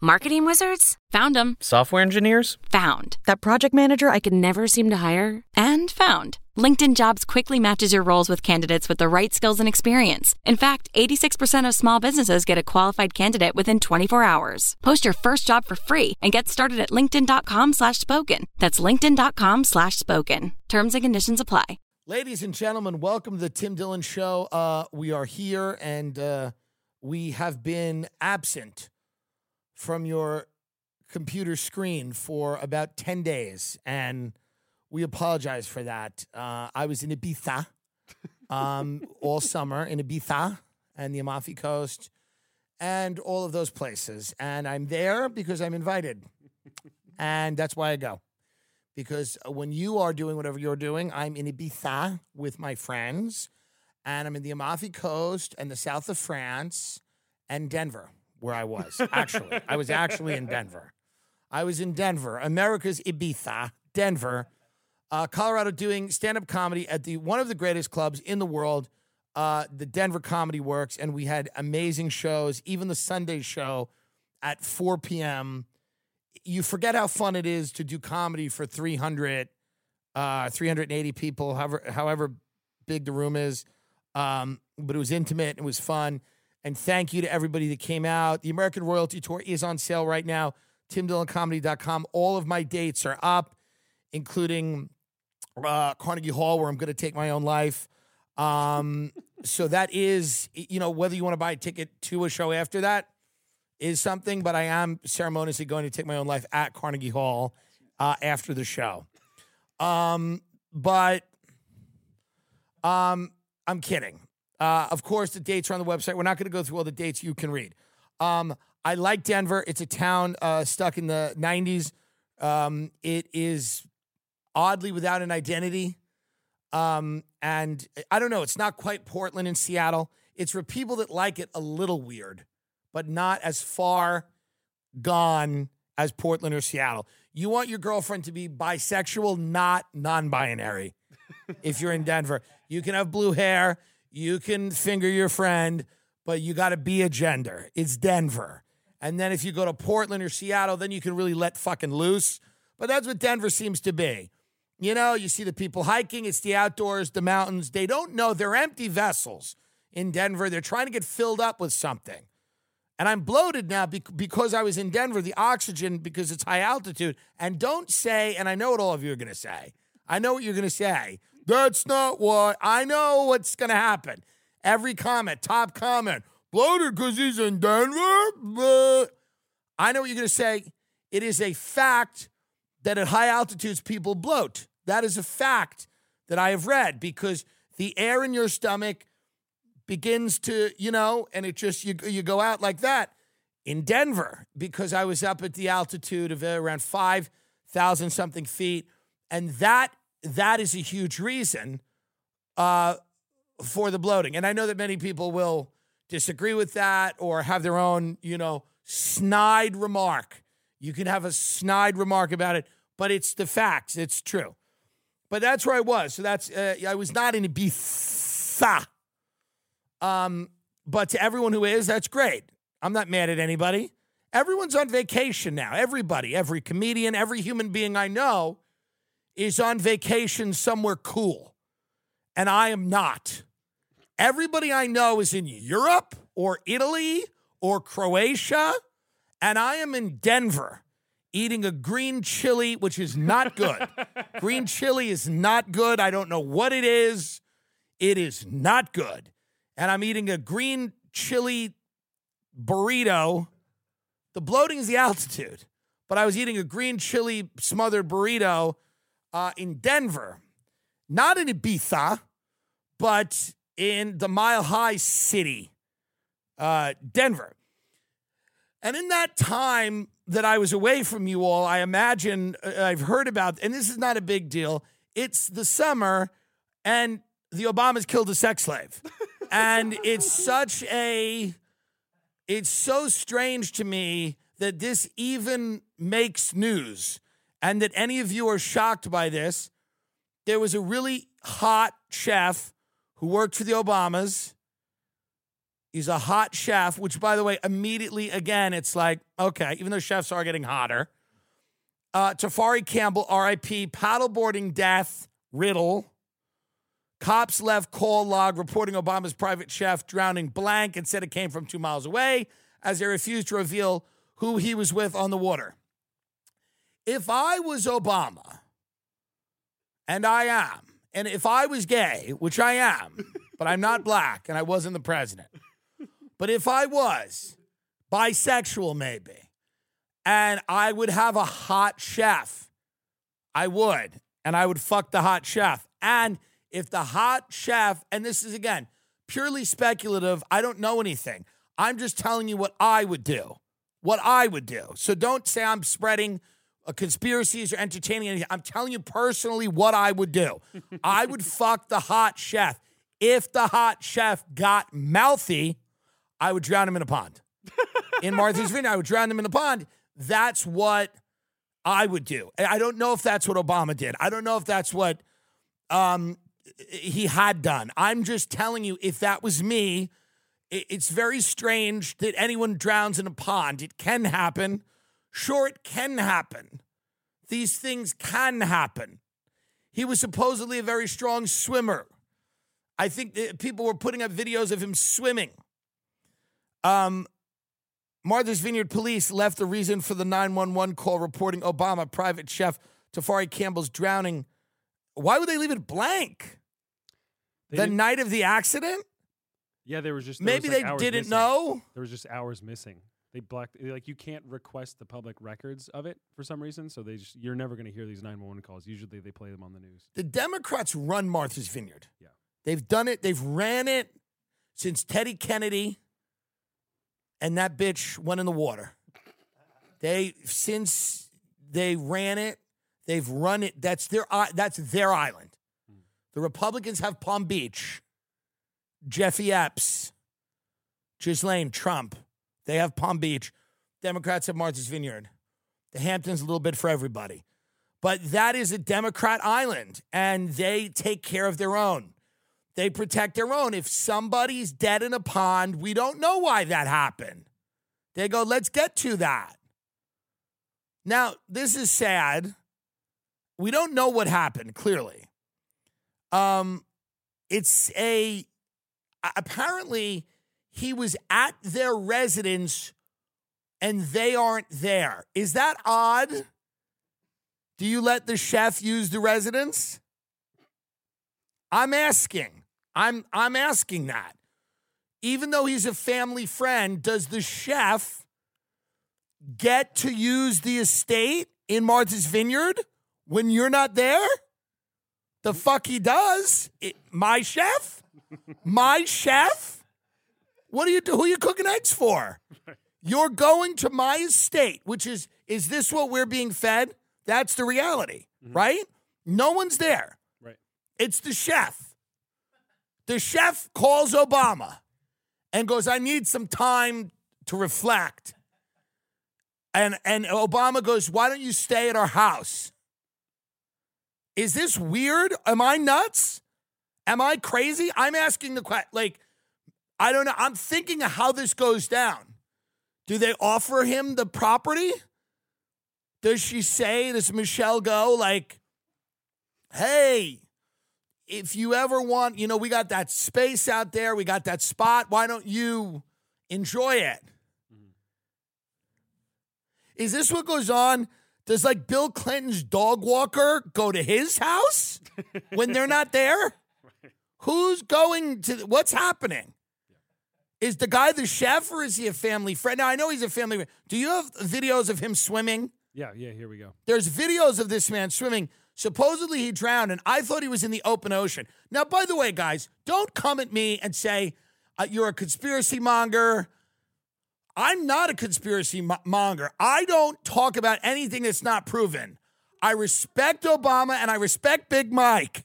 Marketing wizards? Found them. Software engineers? Found. That project manager I could never seem to hire? And found. LinkedIn Jobs quickly matches your roles with candidates with the right skills and experience. In fact, 86% of small businesses get a qualified candidate within 24 hours. Post your first job for free and get started at linkedin.com slash spoken. That's linkedin.com slash spoken. Terms and conditions apply. Ladies and gentlemen, welcome to the Tim Dillon Show. Uh, we are here and uh, we have been absent from your computer screen for about 10 days. And we apologize for that. Uh, I was in Ibiza um, all summer, in Ibiza and the Amalfi Coast and all of those places. And I'm there because I'm invited. And that's why I go. Because when you are doing whatever you're doing, I'm in Ibiza with my friends. And I'm in the Amalfi Coast and the south of France and Denver, where I was. Actually, I was actually in Denver. I was in Denver, America's Ibiza, Denver, uh, Colorado, doing stand-up comedy at the one of the greatest clubs in the world, uh, the Denver Comedy Works, and we had amazing shows. Even the Sunday show at 4 p.m. You forget how fun it is to do comedy for 300, uh, 380 people, however, however big the room is. Um, but it was intimate. It was fun. And thank you to everybody that came out. The American Royalty Tour is on sale right now. TimDillonComedy.com. All of my dates are up, including uh, Carnegie Hall, where I'm going to take my own life. Um, so that is, you know, whether you want to buy a ticket to a show after that is something, but I am ceremoniously going to take my own life at Carnegie Hall uh, after the show. Um, but um, I'm kidding. Uh, of course, the dates are on the website. We're not going to go through all the dates you can read. Um, I like Denver. It's a town uh, stuck in the 90s. Um, it is oddly without an identity. Um, and I don't know, it's not quite Portland and Seattle. It's for people that like it a little weird, but not as far gone as Portland or Seattle. You want your girlfriend to be bisexual, not non binary. if you're in Denver, you can have blue hair, you can finger your friend, but you got to be a gender. It's Denver. And then if you go to Portland or Seattle, then you can really let fucking loose. But that's what Denver seems to be. You know, you see the people hiking, it's the outdoors, the mountains. They don't know they're empty vessels in Denver. They're trying to get filled up with something. And I'm bloated now because I was in Denver, the oxygen, because it's high altitude. And don't say, and I know what all of you are going to say. I know what you're going to say. That's not what I know what's going to happen. Every comment, top comment, bloated because he's in Denver. But I know what you're going to say. It is a fact that at high altitudes people bloat. That is a fact that I have read because the air in your stomach begins to, you know, and it just, you, you go out like that. In Denver, because I was up at the altitude of around 5,000 something feet. And that that is a huge reason uh, for the bloating. And I know that many people will disagree with that or have their own, you know, snide remark. You can have a snide remark about it, but it's the facts. It's true. But that's where I was. So that's uh, I was not in Ibiza. Um, but to everyone who is, that's great. I'm not mad at anybody. Everyone's on vacation now. Everybody, every comedian, every human being I know is on vacation somewhere cool. And I am not. Everybody I know is in Europe or Italy or Croatia, and I am in Denver eating a green chili, which is not good. green chili is not good. I don't know what it is. It is not good. And I'm eating a green chili burrito. The bloating is the altitude, but I was eating a green chili smothered burrito uh, in Denver, not in Ibiza, but in the mile high city, uh, Denver. And in that time that I was away from you all, I imagine uh, I've heard about, and this is not a big deal. It's the summer, and the Obamas killed a sex slave. and it's such a, it's so strange to me that this even makes news and that any of you are shocked by this. There was a really hot chef who worked for the Obamas. He's a hot chef, which, by the way, immediately again, it's like, okay, even though chefs are getting hotter. Uh, Tafari Campbell, RIP, paddleboarding death, riddle. Cops left call log reporting Obama's private chef drowning blank and said it came from two miles away as they refused to reveal who he was with on the water. If I was Obama, and I am, and if I was gay, which I am, but I'm not black and I wasn't the president, but if I was bisexual, maybe, and I would have a hot chef, I would, and I would fuck the hot chef. And if the hot chef, and this is again purely speculative, I don't know anything. I'm just telling you what I would do. What I would do. So don't say I'm spreading conspiracies or entertaining anything. I'm telling you personally what I would do. I would fuck the hot chef. If the hot chef got mouthy, I would drown him in a pond. in Martha's Vineyard, I would drown him in a pond. That's what I would do. I don't know if that's what Obama did. I don't know if that's what um, he had done. I'm just telling you, if that was me, it's very strange that anyone drowns in a pond. It can happen. Sure, it can happen. These things can happen. He was supposedly a very strong swimmer. I think people were putting up videos of him swimming. Um, Martha's Vineyard police left the reason for the 911 call reporting Obama private chef Tafari Campbell's drowning. Why would they leave it blank? They the didn't- night of the accident? Yeah, there was just there Maybe was, like, they didn't missing. know. There was just hours missing. They blocked like you can't request the public records of it for some reason, so they just you're never going to hear these 911 calls. Usually they play them on the news. The Democrats run Martha's Vineyard. Yeah. They've done it, they've ran it since Teddy Kennedy and that bitch went in the water. They since they ran it, they've run it. That's their that's their island. Hmm. The Republicans have Palm Beach, Jeffy Epps, Ghislaine Trump. They have Palm Beach. Democrats have Martha's Vineyard. The Hamptons a little bit for everybody. But that is a Democrat island, and they take care of their own. They protect their own. If somebody's dead in a pond, we don't know why that happened. They go, let's get to that. Now, this is sad. We don't know what happened, clearly. Um, it's a apparently he was at their residence and they aren't there. Is that odd? Do you let the chef use the residence? I'm asking. I'm I'm asking that. Even though he's a family friend, does the chef get to use the estate in Martha's Vineyard when you're not there? The fuck he does. It- my chef? My chef? What are you who are you cooking eggs for? You're going to my estate, which is is this what we're being fed? That's the reality, mm-hmm. right? No one's there. Right. It's the chef. The chef calls Obama and goes, I need some time to reflect. And and Obama goes, Why don't you stay at our house? Is this weird? Am I nuts? Am I crazy? I'm asking the question. Like, I don't know. I'm thinking of how this goes down. Do they offer him the property? Does she say, does Michelle go, like, hey, if you ever want, you know, we got that space out there, we got that spot. Why don't you enjoy it? Mm-hmm. Is this what goes on? Does like Bill Clinton's dog walker go to his house when they're not there? Who's going to what's happening? Is the guy the chef or is he a family friend? Now I know he's a family friend. Do you have videos of him swimming? Yeah, yeah. Here we go. There's videos of this man swimming. Supposedly he drowned, and I thought he was in the open ocean. Now, by the way, guys, don't come at me and say uh, you're a conspiracy monger. I'm not a conspiracy mo- monger. I don't talk about anything that's not proven. I respect Obama and I respect Big Mike,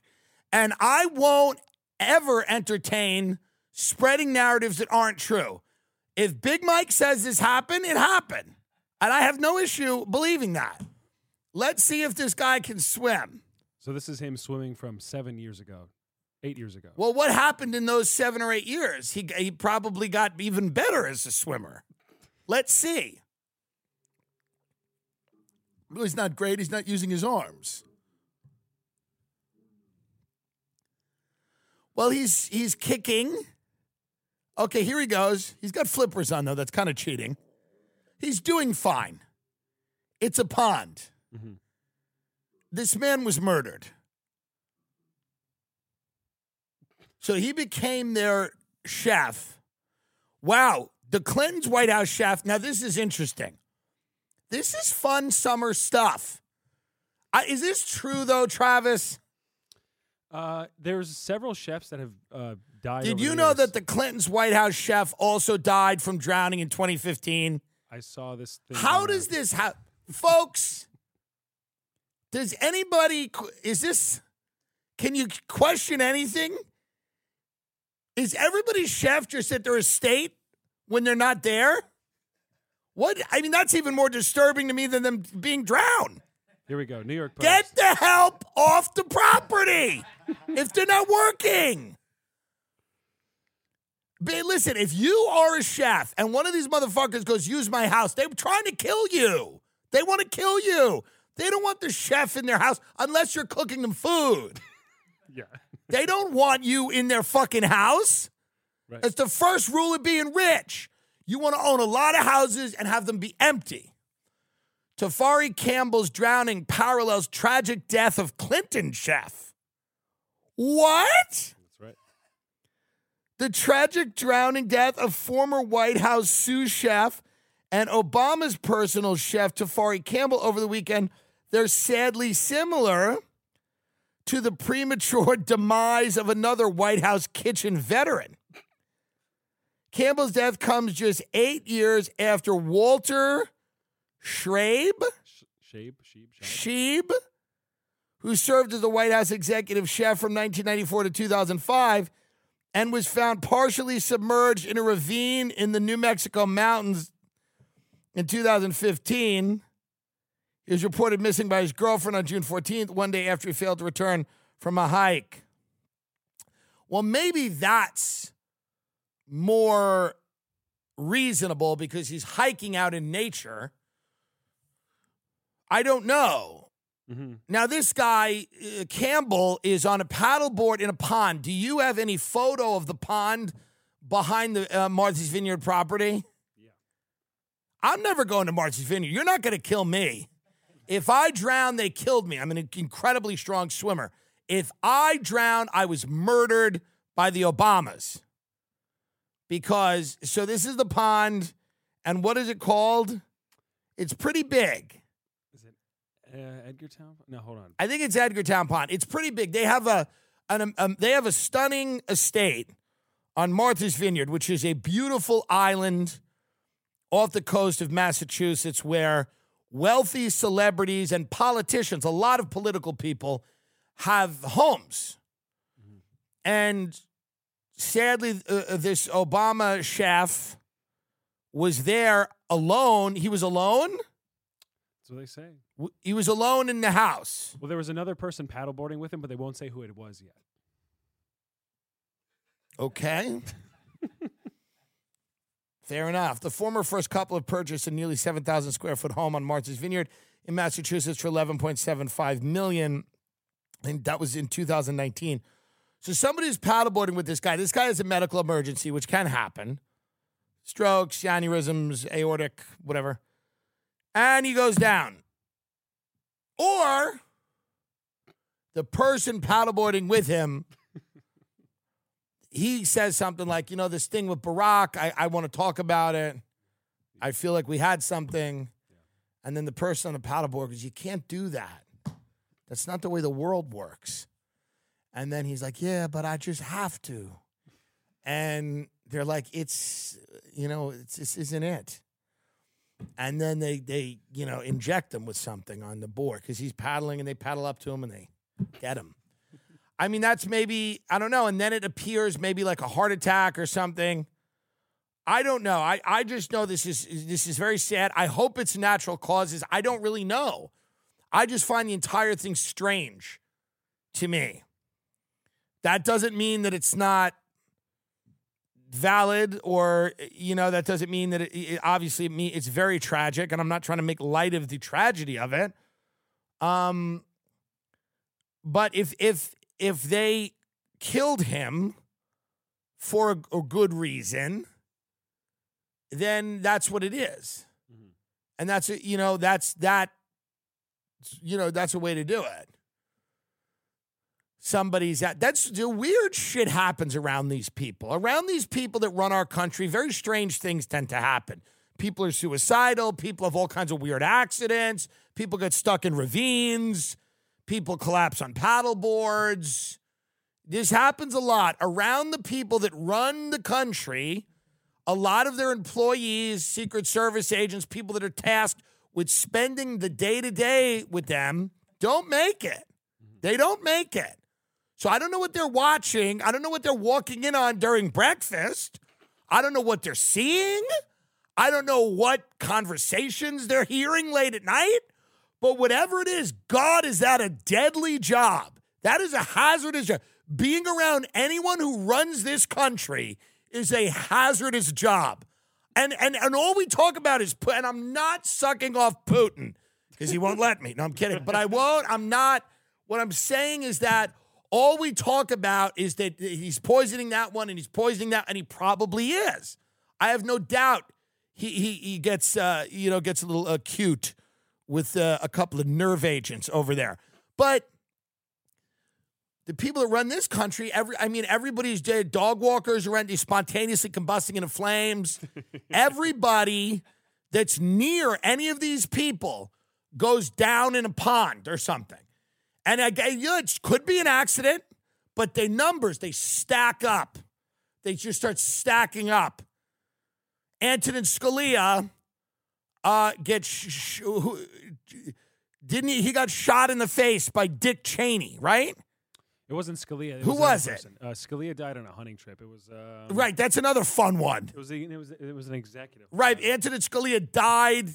and I won't ever entertain spreading narratives that aren't true. If Big Mike says this happened, it happened. And I have no issue believing that. Let's see if this guy can swim. So this is him swimming from seven years ago, eight years ago. Well, what happened in those seven or eight years? He, he probably got even better as a swimmer. Let's see. Well, he's not great. He's not using his arms. Well, he's he's kicking. Okay, here he goes. He's got flippers on though. That's kind of cheating. He's doing fine. It's a pond. Mhm. This man was murdered. So he became their chef. Wow, the Clintons' White House chef. Now, this is interesting. This is fun summer stuff. I, is this true, though, Travis? Uh, there's several chefs that have uh, died. Did you know years. that the Clintons' White House chef also died from drowning in 2015? I saw this? Thing How does this happen? Folks, does anybody, is this, can you question anything? Is everybody's chef just at their estate when they're not there? What? I mean, that's even more disturbing to me than them being drowned. Here we go. New York Post. Get the help off the property if they're not working. Listen, if you are a chef and one of these motherfuckers goes, use my house, they're trying to kill you. They want to kill you. They don't want the chef in their house unless you're cooking them food. yeah. They don't want you in their fucking house. Right. It's the first rule of being rich. You want to own a lot of houses and have them be empty. Tafari Campbell's drowning parallels tragic death of Clinton chef. What? The tragic drowning death of former White House sous chef and Obama's personal chef Tafari Campbell over the weekend, they're sadly similar to the premature demise of another White House kitchen veteran. Campbell's death comes just eight years after Walter Schrabe, Sh- Shabe, sheep, shab. Sheeb, who served as the White House executive chef from 1994 to 2005 and was found partially submerged in a ravine in the New Mexico mountains in 2015. He was reported missing by his girlfriend on June 14th, one day after he failed to return from a hike. Well, maybe that's more reasonable because he's hiking out in nature. I don't know. Mhm. Now, this guy, uh, Campbell, is on a paddleboard in a pond. Do you have any photo of the pond behind the uh, Martha's Vineyard property? Yeah. I'm never going to Martha's Vineyard. You're not going to kill me. If I drown, they killed me. I'm an incredibly strong swimmer. If I drown, I was murdered by the Obamas. Because, so this is the pond, and what is it called? It's pretty big. Uh, Edgartown? No, hold on. I think it's Edgartown Pond. It's pretty big. They have a an, um, they have a stunning estate on Martha's Vineyard, which is a beautiful island off the coast of Massachusetts where wealthy celebrities and politicians, a lot of political people have homes. And sadly uh, this Obama chef was there alone. He was alone. What they say. W- He was alone in the house. Well, there was another person paddleboarding with him, but they won't say who it was yet. Okay. Fair enough. The former first couple have purchased a nearly 7,000 square foot home on Martha's Vineyard in Massachusetts for 11.75 million. And that was in 2019. So somebody's paddleboarding with this guy. This guy has a medical emergency, which can happen. Strokes, aneurysms, aortic, whatever. And he goes down. Or the person paddleboarding with him he says something like, you know, this thing with Barack, I, I want to talk about it. I feel like we had something. And then the person on the paddleboard goes, you can't do that. That's not the way the world works. And then he's like, yeah, but I just have to. And they're like, it's, you know, it's, this isn't it. And then they, they, you know, inject him with something on the board because he's paddling and they paddle up to him and they get him. I mean, that's maybe, I don't know. And then it appears maybe like a heart attack or something. I don't know. I, I just know this is this is very sad. I hope it's natural causes. I don't really know. I just find the entire thing strange. to me. That doesn't mean that it's not valid or you know that doesn't mean that it, it obviously me it's very tragic and I'm not trying to make light of the tragedy of it. Um but if if if they killed him for a, a good reason, then that's what it is. Mhm. And that's you know that's that you know that's a way to do it. Somebody's at that's the weird shit happens around these people. Around these people that run our country, very strange things tend to happen. People are suicidal, people have all kinds of weird accidents, people get stuck in ravines, people collapse on paddle boards. This happens a lot around the people that run the country. A lot of their employees, Secret Service agents, people that are tasked with spending the day to day with them, don't make it. They don't make it. So I don't know what they're watching. I don't know what they're walking in on during breakfast. I don't know what they're seeing. I don't know what conversations they're hearing late at night. But whatever it is, God, is that a deadly job? That is a hazardous job. Being around anyone who runs this country is a hazardous job. And and and all we talk about is and I'm not sucking off Putin because he won't let me. No, I'm kidding. But I won't. I'm not. What I'm saying is that all we talk about is that he's poisoning that one and he's poisoning that, and he probably is. I have no doubt he he he gets uh, you know gets a little acute with uh, a couple of nerve agents over there. But the people that run this country, every I mean, everybody's dead. Dog walkers are empty, spontaneously combusting into flames. Everybody that's near any of these people goes down in a pond or something. And I, know, it could be an accident, but the numbers they stack up. They just start stacking up. Antonin Scalia uh, gets sh- sh- didn't he? He got shot in the face by Dick Cheney, right? It wasn't Scalia. It Who was, was it? Uh, Scalia died on a hunting trip. It was um, Right. That's another fun one. It was a, it was it was an executive. Right. Antonin Scalia died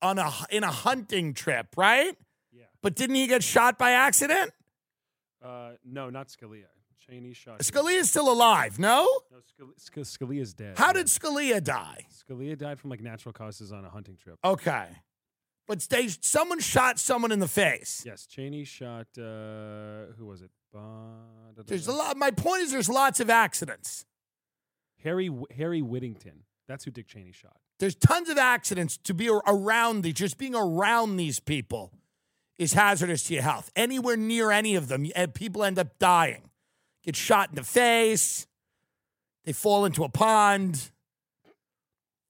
on a in a hunting trip, right? But didn't he get shot by accident? Uh, no, not Scalia. Cheney shot. Scalia's still alive, no? No, Scalia, Sc- Scalia's dead. How yeah. did Scalia die? Scalia died from like natural causes on a hunting trip? Okay. But they someone shot someone in the face. Yes, Cheney shot. Uh, who was it? Da- da- There's a lot my point is there's lots of accidents. Harry Harry Whittington. That's who Dick Cheney shot. There's tons of accidents to be around these just being around these people is hazardous to your health. Anywhere near any of them, eh, people end up dying. Get shot in the face. They fall into a pond.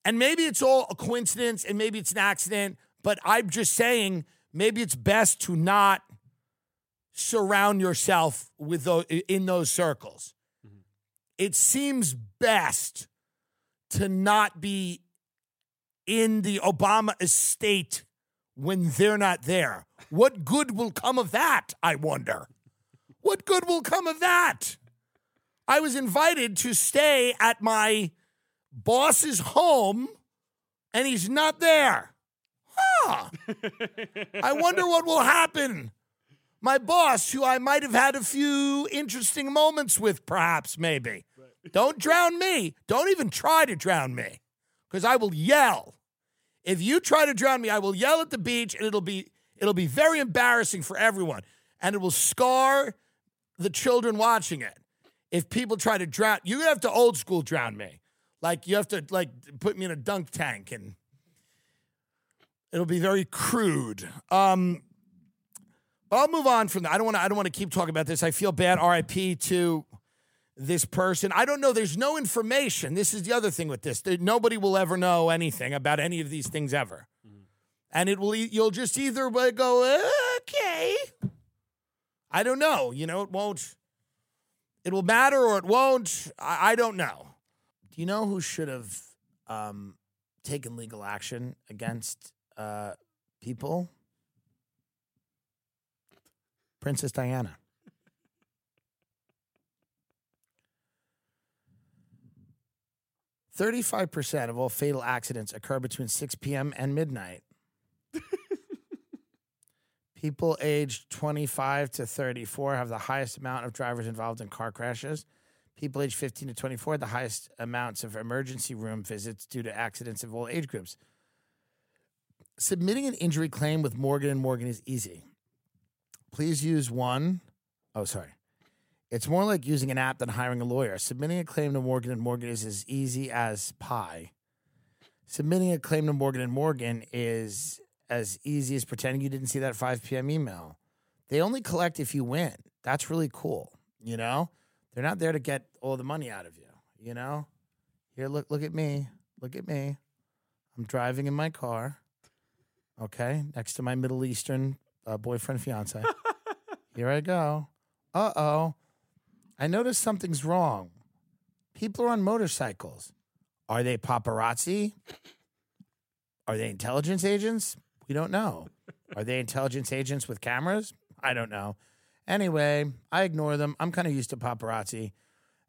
And maybe it's all a coincidence and maybe it's an accident, but I'm just saying maybe it's best to not surround yourself with those in those circles. Mm-hmm. It seems best to not be in the Obama estate when they're not there. What good will come of that? I wonder. What good will come of that? I was invited to stay at my boss's home and he's not there. Huh. I wonder what will happen. My boss, who I might have had a few interesting moments with, perhaps, maybe. Don't drown me. Don't even try to drown me because I will yell. If you try to drown me, I will yell at the beach and it'll be it'll be very embarrassing for everyone and it will scar the children watching it. If people try to drown, you have to old school drown me. Like you have to like put me in a dunk tank and it'll be very crude. Um I'll move on from that. I don't want to I don't want to keep talking about this. I feel bad RIP to this person. I don't know. There's no information. This is the other thing with this. There, nobody will ever know anything about any of these things ever. And it will. You'll just either go okay. I don't know. You know, it won't. It will matter or it won't. I, I don't know. Do you know who should have um, taken legal action against uh, people? Princess Diana. Thirty-five percent of all fatal accidents occur between six p.m. and midnight. People aged 25 to 34 have the highest amount of drivers involved in car crashes. People aged 15 to 24 the highest amounts of emergency room visits due to accidents of all age groups. Submitting an injury claim with Morgan and Morgan is easy. Please use one. Oh, sorry. It's more like using an app than hiring a lawyer. Submitting a claim to Morgan and Morgan is as easy as pie. Submitting a claim to Morgan and Morgan is as easy as pretending you didn't see that 5 p.m. email. They only collect if you win. That's really cool. You know, they're not there to get all the money out of you. You know, here, look, look at me. Look at me. I'm driving in my car. Okay, next to my Middle Eastern uh, boyfriend, fiance. here I go. Uh oh. I noticed something's wrong. People are on motorcycles. Are they paparazzi? Are they intelligence agents? We don't know. Are they intelligence agents with cameras? I don't know. Anyway, I ignore them. I'm kind of used to paparazzi.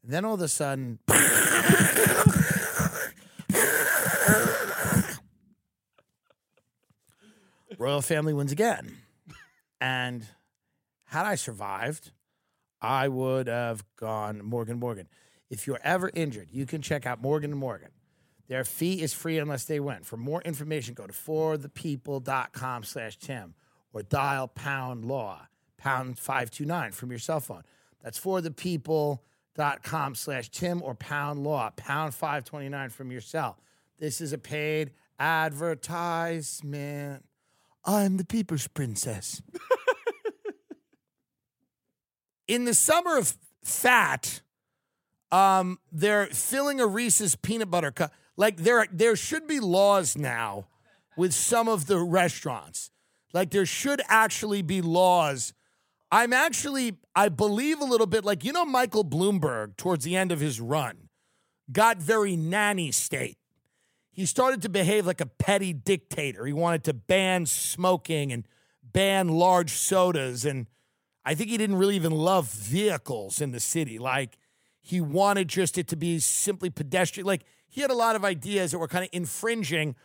And then all of a sudden, royal family wins again. And had I survived, I would have gone Morgan Morgan. If you're ever injured, you can check out Morgan Morgan. Their fee is free unless they win. For more information, go to forthepeople.com slash Tim or dial pound law, pound 529 from your cell phone. That's forthepeople.com slash Tim or pound law, pound 529 from your cell. This is a paid advertisement. I'm the people's princess. In the summer of fat, um, they're filling a Reese's peanut butter cup. Like there, there should be laws now with some of the restaurants. Like there should actually be laws. I'm actually, I believe a little bit like you know Michael Bloomberg towards the end of his run got very nanny state. He started to behave like a petty dictator. He wanted to ban smoking and ban large sodas and I think he didn't really even love vehicles in the city. Like he wanted just it to be simply pedestrian. Like he had a lot of ideas that were kind of infringing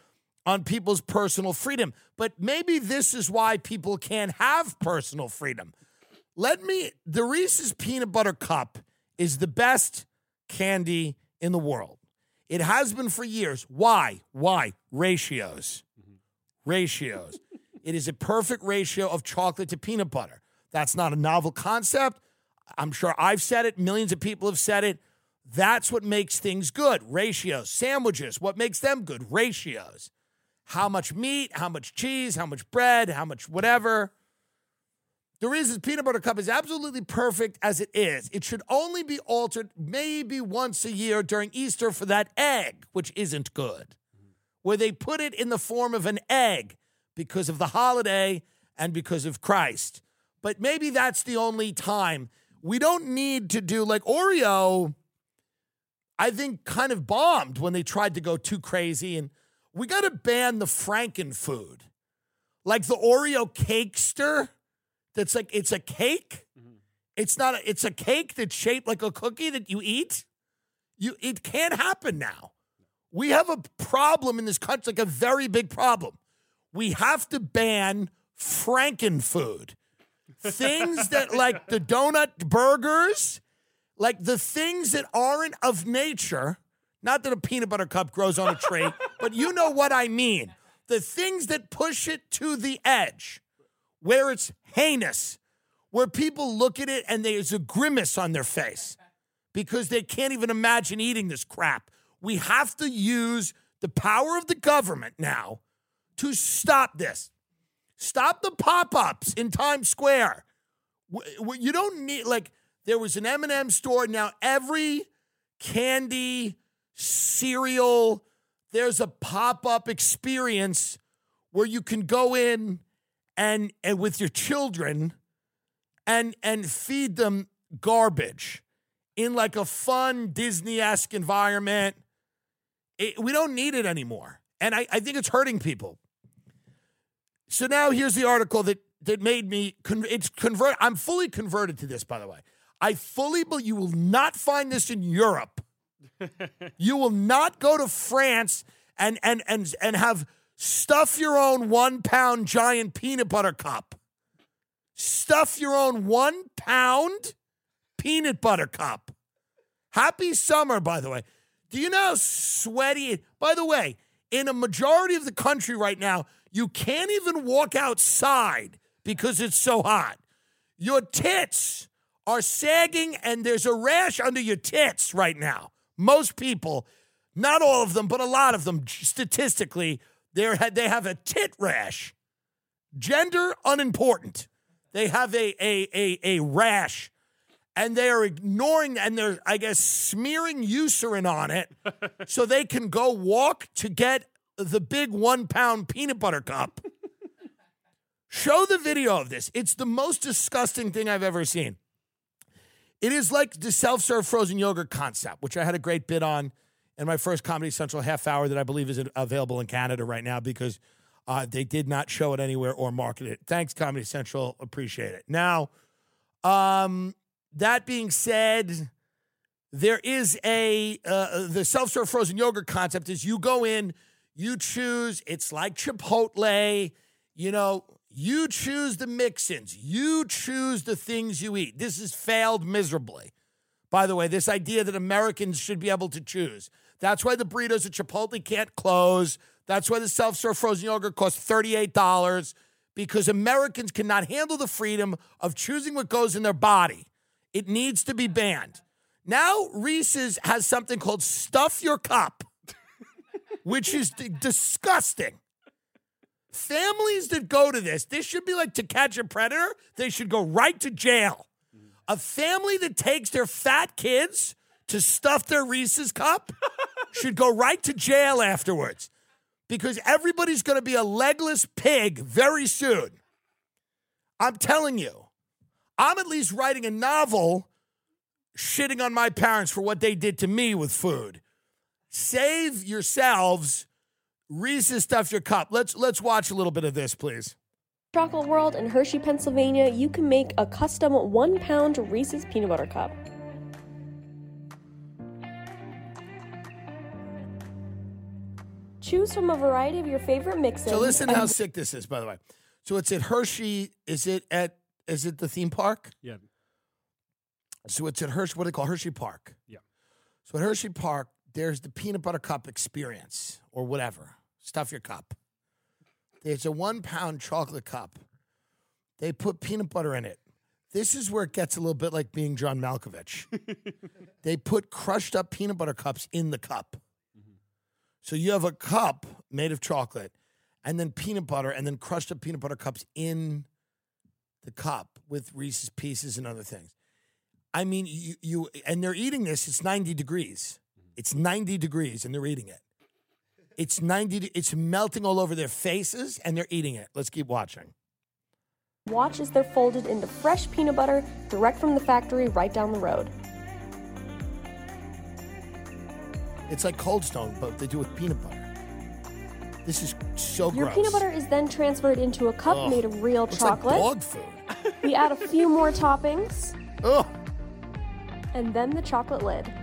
on people's personal freedom. But maybe this is why people can't have personal freedom. Let me, the Reese's peanut butter cup is the best candy in the world. It has been for years. Why? Why? Ratios. Mm-hmm. Ratios. it is a perfect ratio of chocolate to peanut butter. That's not a novel concept. I'm sure I've said it, millions of people have said it. That's what makes things good. Ratios. Sandwiches, what makes them good? Ratios. How much meat, how much cheese, how much bread, how much whatever. The Reese's peanut butter cup is absolutely perfect as it is. It should only be altered maybe once a year during Easter for that egg, which isn't good, where they put it in the form of an egg because of the holiday and because of Christ. But maybe that's the only time. We don't need to do like Oreo, I think, kind of bombed when they tried to go too crazy. And we got to ban the Franken food. Like the Oreo cakester that's like it's a cake. Mm-hmm. It's not a, it's a cake that's shaped like a cookie that you eat. You it can't happen now. We have a problem in this country, like a very big problem. We have to ban Franken food. Things that like the donut burgers, like the things that aren't of nature, not that a peanut butter cup grows on a tree, but you know what I mean. The things that push it to the edge where it's heinous, where people look at it and there's a grimace on their face because they can't even imagine eating this crap. We have to use the power of the government now to stop this. Stop the pop ups in Times Square. You don't need, like, there was an M&M store. Now, every candy, cereal, there's a pop up experience where you can go in and and with your children and and feed them garbage in like a fun Disney-esque environment. It, we don't need it anymore. And I, I think it's hurting people. So now here's the article that that made me con- it's convert I'm fully converted to this by the way. I fully believe you will not find this in Europe. you will not go to France and and and and have stuff your own one pound giant peanut butter cup. stuff your own one pound peanut butter cup. Happy summer, by the way. Do you know how sweaty? By the way, in a majority of the country right now, you can't even walk outside because it's so hot. Your tits are sagging and there's a rash under your tits right now. Most people, not all of them, but a lot of them, statistically, they have a tit rash. Gender unimportant. They have a, a, a, a rash and they are ignoring and they're, I guess, smearing Eucerin on it so they can go walk to get the big one pound peanut butter cup. Show the video of this. It's the most disgusting thing I've ever seen. It is like the self serve frozen yogurt concept, which I had a great bit on in my first Comedy Central half hour that I believe is available in Canada right now because uh, they did not show it anywhere or market it. Thanks, Comedy Central. Appreciate it. Now, um, that being said, there is a uh, the self serve frozen yogurt concept is you go in, you choose. It's like Chipotle, you know. You choose the mix-ins. You choose the things you eat. This has failed miserably. By the way, this idea that Americans should be able to choose. That's why the burritos at Chipotle can't close. That's why the self-serve frozen yogurt costs $38 because Americans cannot handle the freedom of choosing what goes in their body. It needs to be banned. Now Reese's has something called stuff your cup, which is d- disgusting. Families that go to this, this should be like to catch a predator. They should go right to jail. A family that takes their fat kids to stuff their Reese's cup should go right to jail afterwards because everybody's going to be a legless pig very soon. I'm telling you, I'm at least writing a novel shitting on my parents for what they did to me with food. Save yourselves Reese's stuff your cup. Let's let's watch a little bit of this, please. Chocolate World in Hershey, Pennsylvania, you can make a custom one pound Reese's peanut butter cup. Choose from a variety of your favorite mixes. So listen and- how sick this is, by the way. So it's at Hershey. Is it at is it the theme park? Yeah. So it's at Hershey. What do they call Hershey Park? Yeah. So at Hershey Park, there's the peanut butter cup experience or whatever. Stuff your cup. There's a one pound chocolate cup. They put peanut butter in it. This is where it gets a little bit like being John Malkovich. they put crushed up peanut butter cups in the cup. Mm-hmm. So you have a cup made of chocolate and then peanut butter and then crushed up peanut butter cups in the cup with Reese's pieces and other things. I mean, you, you and they're eating this. It's 90 degrees. It's 90 degrees and they're eating it. It's 90, de- it's melting all over their faces and they're eating it. Let's keep watching. Watch as they're folded into fresh peanut butter direct from the factory right down the road. It's like Cold Stone, but they do with peanut butter. This is so Your gross. peanut butter is then transferred into a cup Ugh. made of real Looks chocolate. like dog food. we add a few more toppings Ugh. and then the chocolate lid.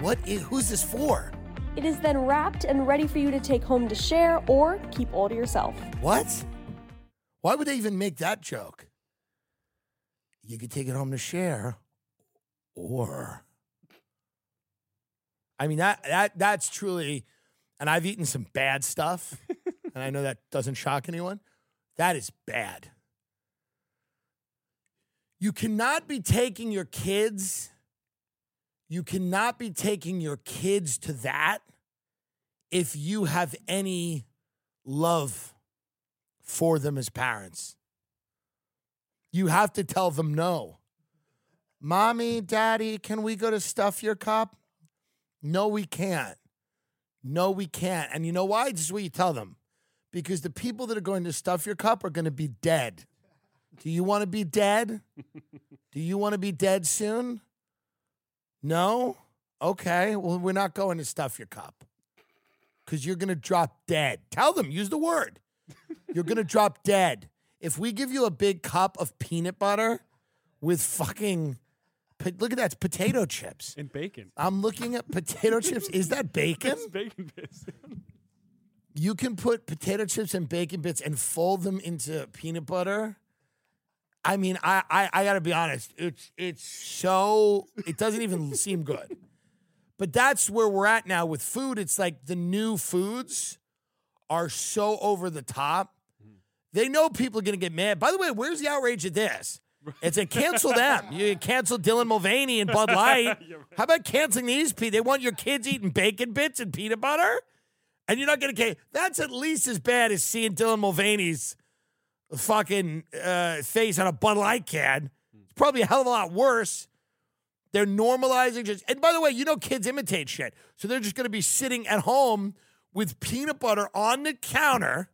What is, who's this for? It is then wrapped and ready for you to take home to share or keep all to yourself. What? Why would they even make that joke? You could take it home to share, or I mean that that that's truly, and I've eaten some bad stuff, and I know that doesn't shock anyone. That is bad. You cannot be taking your kids. You cannot be taking your kids to that if you have any love for them as parents. You have to tell them no. Mommy, daddy, can we go to stuff your cup? No, we can't. No, we can't. And you know why? This is what you tell them. Because the people that are going to stuff your cup are going to be dead. Do you want to be dead? Do you want to be dead soon? No? Okay. Well, we're not going to stuff your cup because you're going to drop dead. Tell them, use the word. You're going to drop dead. If we give you a big cup of peanut butter with fucking, look at that, it's potato chips. And bacon. I'm looking at potato chips. Is that bacon? It's bacon bits. You can put potato chips and bacon bits and fold them into peanut butter. I mean, I, I I gotta be honest. It's it's so it doesn't even seem good. But that's where we're at now with food. It's like the new foods are so over the top. They know people are gonna get mad. By the way, where's the outrage at this? It's a cancel them. You cancel Dylan Mulvaney and Bud Light. How about canceling these people? They want your kids eating bacon bits and peanut butter, and you're not gonna. That's at least as bad as seeing Dylan Mulvaney's fucking uh, face on a Bud Light can. It's probably a hell of a lot worse. They're normalizing just. And by the way, you know kids imitate shit, so they're just going to be sitting at home with peanut butter on the counter,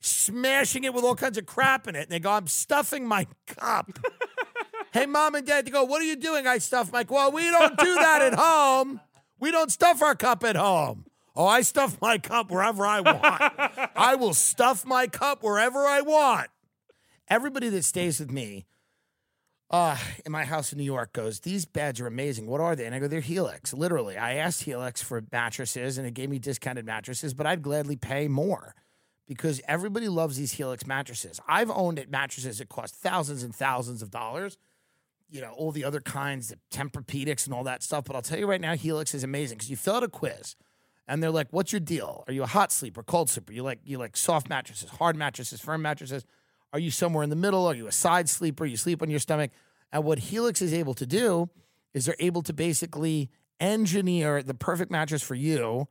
smashing it with all kinds of crap in it. And they go, "I'm stuffing my cup." hey, mom and dad, they go, "What are you doing?" I stuff my. Well, we don't do that at home. We don't stuff our cup at home. Oh, I stuff my cup wherever I want. I will stuff my cup wherever I want. Everybody that stays with me uh, in my house in New York goes, These beds are amazing. What are they? And I go, They're Helix. Literally. I asked Helix for mattresses and it gave me discounted mattresses, but I'd gladly pay more because everybody loves these Helix mattresses. I've owned it mattresses that cost thousands and thousands of dollars. You know, all the other kinds, the Tempur-Pedics and all that stuff. But I'll tell you right now, Helix is amazing because you fill out a quiz and they're like, "What's your deal? Are you a hot sleeper, cold sleeper? You like you like soft mattresses, hard mattresses, firm mattresses? Are you somewhere in the middle? Are you a side sleeper? You sleep on your stomach?" And what Helix is able to do is they're able to basically engineer the perfect mattress for you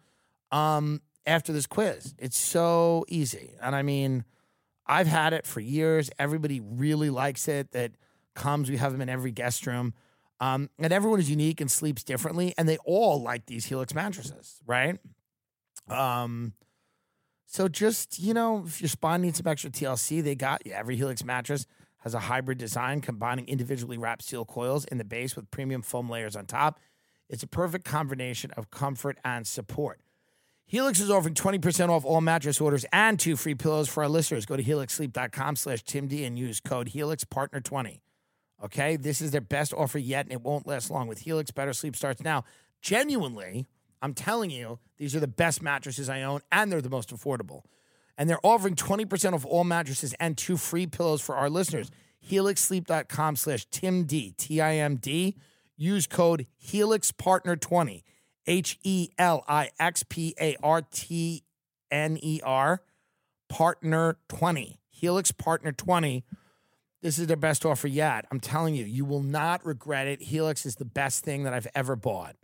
um, after this quiz. It's so easy, and I mean, I've had it for years. Everybody really likes it. That comes. We have them in every guest room. Um, and everyone is unique and sleeps differently, and they all like these Helix mattresses, right? Um, so just you know, if your spine needs some extra TLC, they got you. Every Helix mattress has a hybrid design combining individually wrapped steel coils in the base with premium foam layers on top. It's a perfect combination of comfort and support. Helix is offering 20% off all mattress orders and two free pillows for our listeners. Go to helixsleep.com slash timd and use code HelixPartner20. Okay, this is their best offer yet, and it won't last long. With Helix, better sleep starts now. Genuinely, I'm telling you, these are the best mattresses I own, and they're the most affordable. And they're offering 20% off all mattresses and two free pillows for our listeners. HelixSleep.com slash TimD, T-I-M-D. Use code HelixPartner20, H-E-L-I-X-P-A-R-T-N-E-R, Partner20. Helix Partner 20. This is their best offer yet. I'm telling you, you will not regret it. Helix is the best thing that I've ever bought.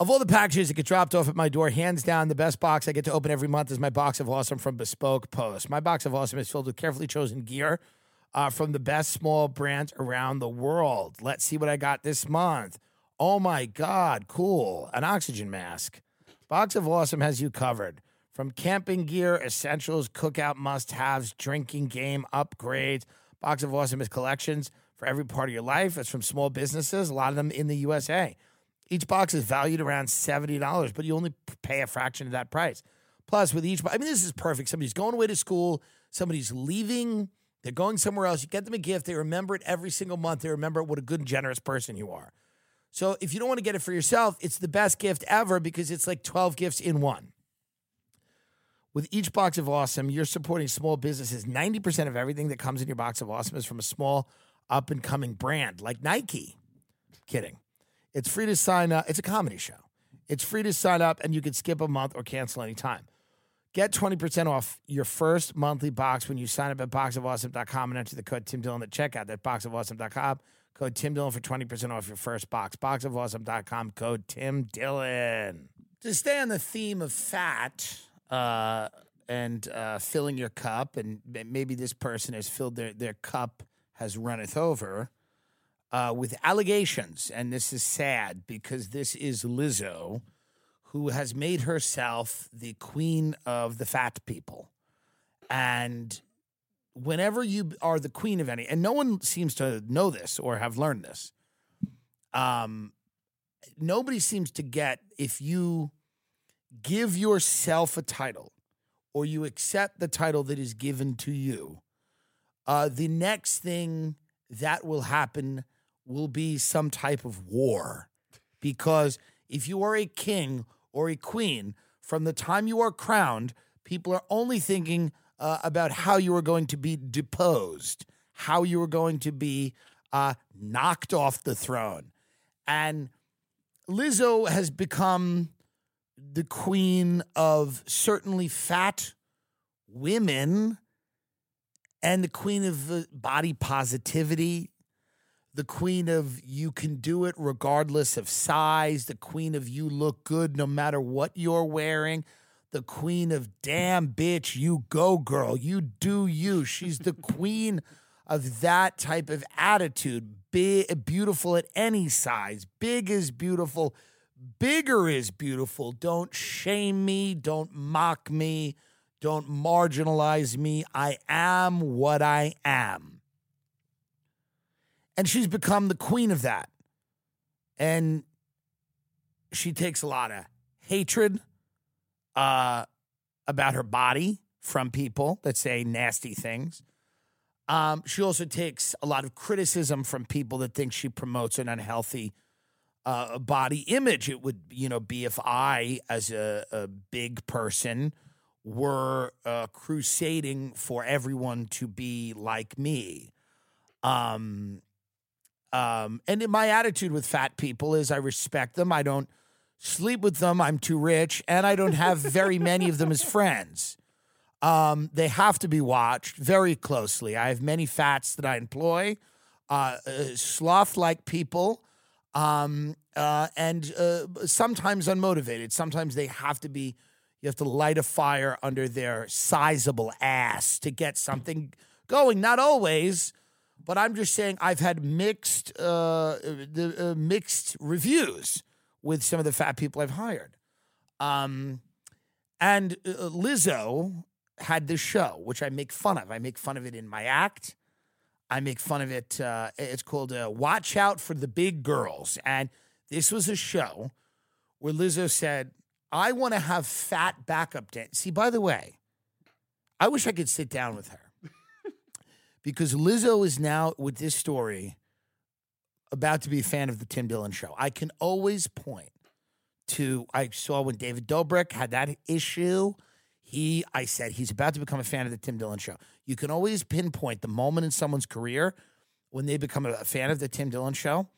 Of all the packages that get dropped off at my door, hands down, the best box I get to open every month is my box of awesome from Bespoke Post. My box of awesome is filled with carefully chosen gear uh, from the best small brands around the world. Let's see what I got this month. Oh my God, cool. An oxygen mask. Box of Awesome has you covered. From camping gear, essentials, cookout must haves, drinking game upgrades. Box of Awesome is collections for every part of your life. It's from small businesses, a lot of them in the USA. Each box is valued around $70, but you only pay a fraction of that price. Plus, with each, I mean, this is perfect. Somebody's going away to school, somebody's leaving, they're going somewhere else. You get them a gift, they remember it every single month. They remember what a good and generous person you are. So if you don't want to get it for yourself, it's the best gift ever because it's like 12 gifts in one. With each box of awesome, you're supporting small businesses. 90% of everything that comes in your box of awesome is from a small up and coming brand like Nike. Kidding. It's free to sign up. It's a comedy show. It's free to sign up and you can skip a month or cancel anytime. Get 20% off your first monthly box when you sign up at boxofawesome.com and enter the code Tim Dillon at checkout. That's boxofawesome.com. Code Tim Dillon for 20% off your first box. Boxofawesome.com. Code Tim Dillon. To stay on the theme of fat uh, and uh, filling your cup, and maybe this person has filled their, their cup has runneth over uh, with allegations. And this is sad because this is Lizzo, who has made herself the queen of the fat people. And whenever you are the queen of any, and no one seems to know this or have learned this, um, nobody seems to get if you give yourself a title or you accept the title that is given to you, uh, the next thing that will happen will be some type of war. Because if you are a king or a queen, from the time you are crowned, people are only thinking uh, about how you are going to be deposed, how you are going to be uh, knocked off the throne. And Lizzo has become the queen of certainly fat women and the queen of uh, body positivity, the queen of you can do it regardless of size, the queen of you look good no matter what you're wearing, the queen of damn bitch, you go girl, you do you. She's the queen of that type of attitude. Big, beautiful at any size. Big is beautiful. Bigger is beautiful. Don't shame me. Don't mock me. Don't marginalize me. I am what I am. And she's become the queen of that. And she takes a lot of hatred uh, about her body from people that say nasty things. Um, she also takes a lot of criticism from people that think she promotes an unhealthy uh, body image. It would, you know, be if I, as a, a big person, were uh, crusading for everyone to be like me. Um, um, and my attitude with fat people is I respect them. I don't sleep with them. I'm too rich, and I don't have very many of them as friends. Um, they have to be watched very closely. I have many fats that I employ, uh, uh, sloth like people, um, uh, and uh, sometimes unmotivated. Sometimes they have to be, you have to light a fire under their sizable ass to get something going. Not always. But I'm just saying I've had mixed uh, the uh, mixed reviews with some of the fat people I've hired. Um, and uh, Lizzo had this show, which I make fun of. I make fun of it in my act. I make fun of it. Uh, it's called uh, Watch Out for the Big Girls. And this was a show where Lizzo said, I want to have fat backup dance. See, by the way, I wish I could sit down with her because Lizzo is now, with this story, about to be a fan of the Tim Dillon show. I can always point to, I saw when David Dobrik had that issue. He, I said, he's about to become a fan of the Tim Dillon show. You can always pinpoint the moment in someone's career when they become a fan of the Tim Dillon show.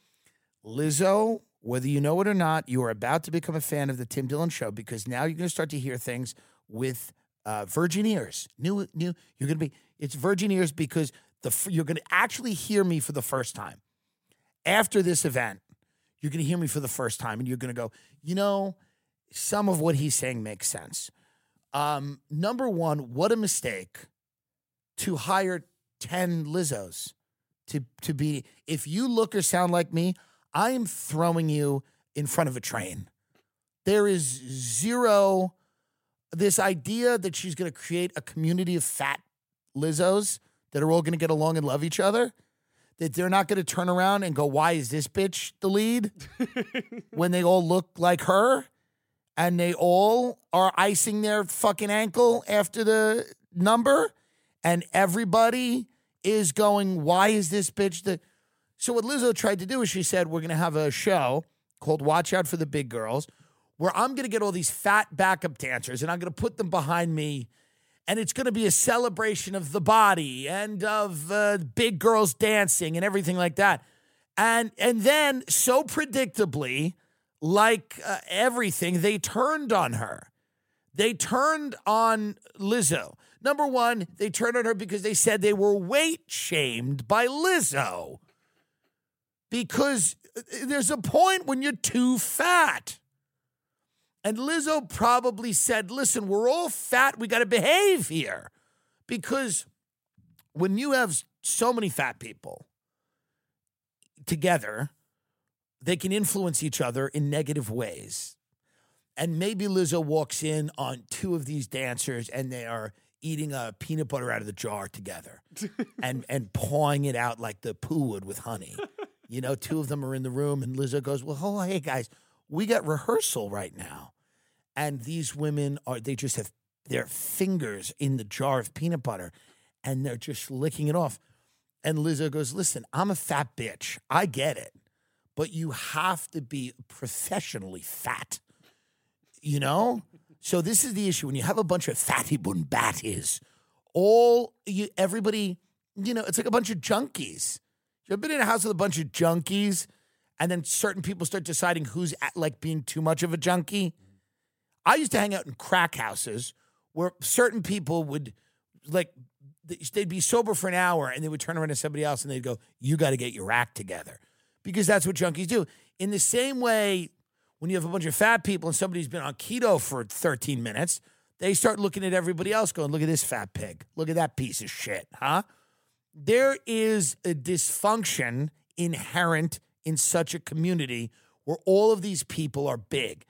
Lizzo, whether you know it or not, you are about to become a fan of the Tim Dillon show because now you're going to start to hear things with uh, virgin ears. New, new. You're going to be. It's virgin ears because the you're going to actually hear me for the first time after this event. You're going to hear me for the first time, and you're going to go. You know, some of what he's saying makes sense. Um, number one, what a mistake to hire ten Lizzos to to be. If you look or sound like me, I am throwing you in front of a train. There is zero this idea that she's going to create a community of fat Lizzos that are all going to get along and love each other, that they're not going to turn around and go, "Why is this bitch the lead?" when they all look like her, and they all are icing their fucking ankle after the number, and everybody is going, "Why is this bitch the?" So what Lizzo tried to do is she said, "We're going to have a show called Watch Out for the Big Girls." Where I'm going to get all these fat backup dancers and I'm going to put them behind me and it's going to be a celebration of the body and of uh, big girls dancing and everything like that. And and then so predictably, like uh, everything, they turned on her. They turned on Lizzo. Number one, they turned on her because they said they were weight shamed by Lizzo. Because uh, there's a point when you're too fat. And Lizzo probably said, listen, we're all fat. We got to behave here. Because when you have so many fat people together, they can influence each other in negative ways. And maybe Lizzo walks in on two of these dancers and they are eating a peanut butter out of the jar together and, and pawing it out like the Pooh would with honey. You know, two of them are in the room and Lizzo goes, Well, oh, hey guys, we got rehearsal right now. And these women are, they just have their fingers in the jar of peanut butter and they're just licking it off. And Lizzo goes, Listen, I'm a fat bitch. I get it. But you have to be professionally fat, you know? So this is the issue. When you have a bunch of fatty bun batties, all you, everybody, you know, it's like a bunch of junkies. You've been in a house with a bunch of junkies, and then certain people start deciding who's at, like being too much of a junkie? I used to hang out in crack houses where certain people would like they'd be sober for an hour and they would turn around to somebody else and they'd go, "You got to get your act together," because that's what junkies do. In the same way, when you have a bunch of fat people and somebody's been on keto for 13 minutes, they start looking at everybody else, going, "Look at this fat pig. Look at that piece of shit, huh?" There is a dysfunction inherent in such a community where all of these people are big.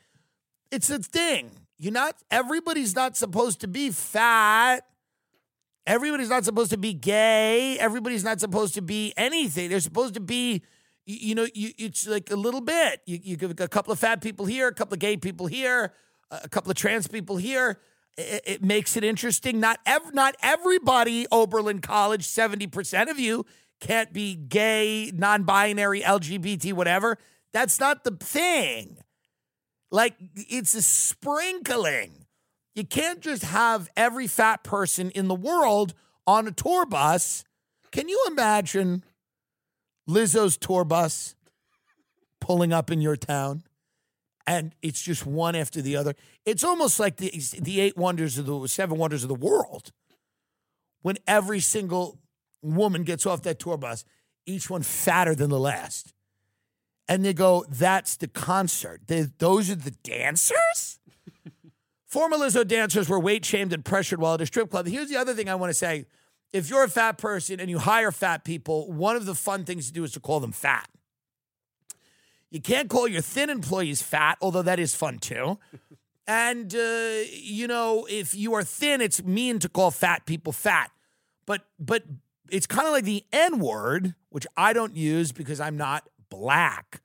It's a thing. You're not, everybody's not supposed to be fat. Everybody's not supposed to be gay. Everybody's not supposed to be anything. They're supposed to be, you, you know, you, it's like a little bit. You, you give a couple of fat people here, a couple of gay people here, a couple of trans people here. It, it makes it interesting. Not ev- not everybody, Oberlin College, 70% of you can't be gay, non binary, LGBT, whatever. That's not the thing. Like, it's a sprinkling. You can't just have every fat person in the world on a tour bus. Can you imagine Lizzo's tour bus pulling up in your town? And it's just one after the other. It's almost like the the eight wonders of the seven wonders of the world. When every single woman gets off that tour bus, each one fatter than the last. And they go, that's the concert. They, those are the dancers? Former Lizzo dancers were weight shamed and pressured while at a strip club. Here's the other thing I want to say. If you're a fat person and you hire fat people, one of the fun things to do is to call them fat. You can't call your thin employees fat, although that is fun too. And, uh, you know, if you are thin, it's mean to call fat people fat. But, but it's kind of like the N word, which I don't use because I'm not black.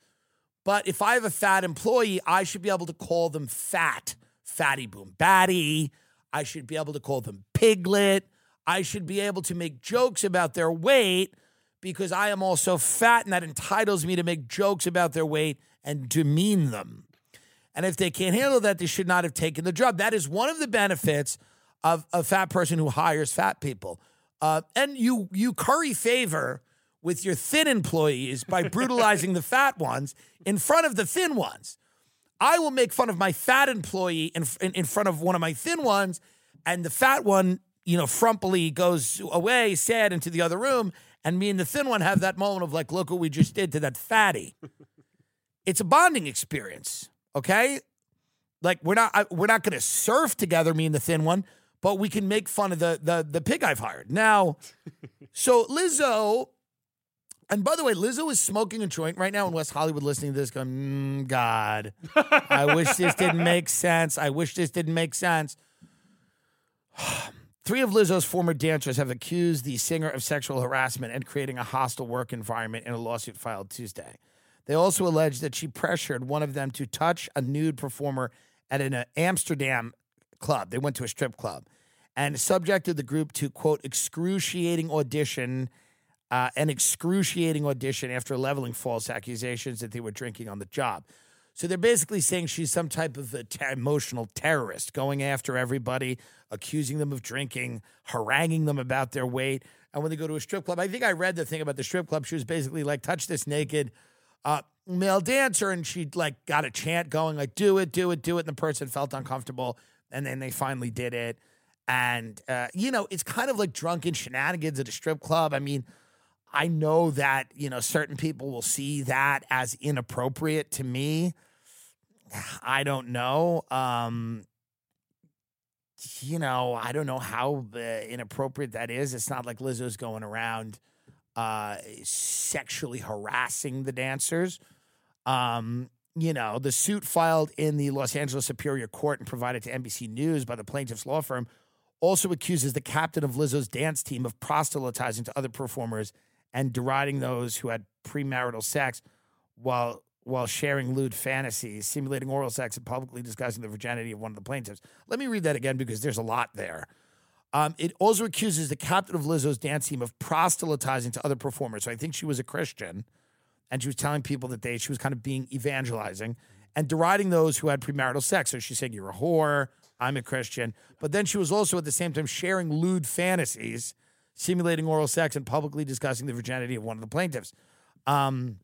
But if I have a fat employee, I should be able to call them fat, fatty boom batty. I should be able to call them piglet. I should be able to make jokes about their weight because I am also fat and that entitles me to make jokes about their weight and demean them. And if they can't handle that, they should not have taken the job. That is one of the benefits of a fat person who hires fat people. Uh, and you you curry favor with your thin employees by brutalizing the fat ones in front of the thin ones. I will make fun of my fat employee in, in, in front of one of my thin ones, and the fat one, you know, frumpily goes away, sad, into the other room, and me and the thin one have that moment of like, look what we just did to that fatty. it's a bonding experience, okay? Like we're not I, we're not going to surf together, me and the thin one, but we can make fun of the the the pig I've hired. Now, so Lizzo and by the way, Lizzo is smoking a joint right now in West Hollywood, listening to this, going, mm, "God, I wish this didn't make sense. I wish this didn't make sense." Three of Lizzo's former dancers have accused the singer of sexual harassment and creating a hostile work environment in a lawsuit filed Tuesday. They also allege that she pressured one of them to touch a nude performer at an uh, Amsterdam club. They went to a strip club and subjected the group to, quote, excruciating audition, uh, an excruciating audition after leveling false accusations that they were drinking on the job. So they're basically saying she's some type of ter- emotional terrorist, going after everybody, accusing them of drinking, haranguing them about their weight. And when they go to a strip club, I think I read the thing about the strip club. She was basically like, touch this naked uh, male dancer. And she like got a chant going, like, do it, do it, do it. And the person felt uncomfortable. And then they finally did it. And, uh, you know, it's kind of like drunken shenanigans at a strip club. I mean, I know that, you know, certain people will see that as inappropriate to me. I don't know. Um, you know, I don't know how uh, inappropriate that is. It's not like Lizzo's going around uh, sexually harassing the dancers. Um, you know, the suit filed in the Los Angeles Superior Court and provided to NBC News by the plaintiff's law firm also accuses the captain of Lizzo's dance team of proselytizing to other performers and deriding those who had premarital sex while while sharing lewd fantasies, simulating oral sex, and publicly discussing the virginity of one of the plaintiffs. Let me read that again because there's a lot there. Um, it also accuses the captain of Lizzo's dance team of proselytizing to other performers. So I think she was a Christian, and she was telling people that they she was kind of being evangelizing and deriding those who had premarital sex. So she said, "You're a whore." I'm a Christian, but then she was also at the same time sharing lewd fantasies simulating oral sex and publicly discussing the virginity of one of the plaintiffs. Um,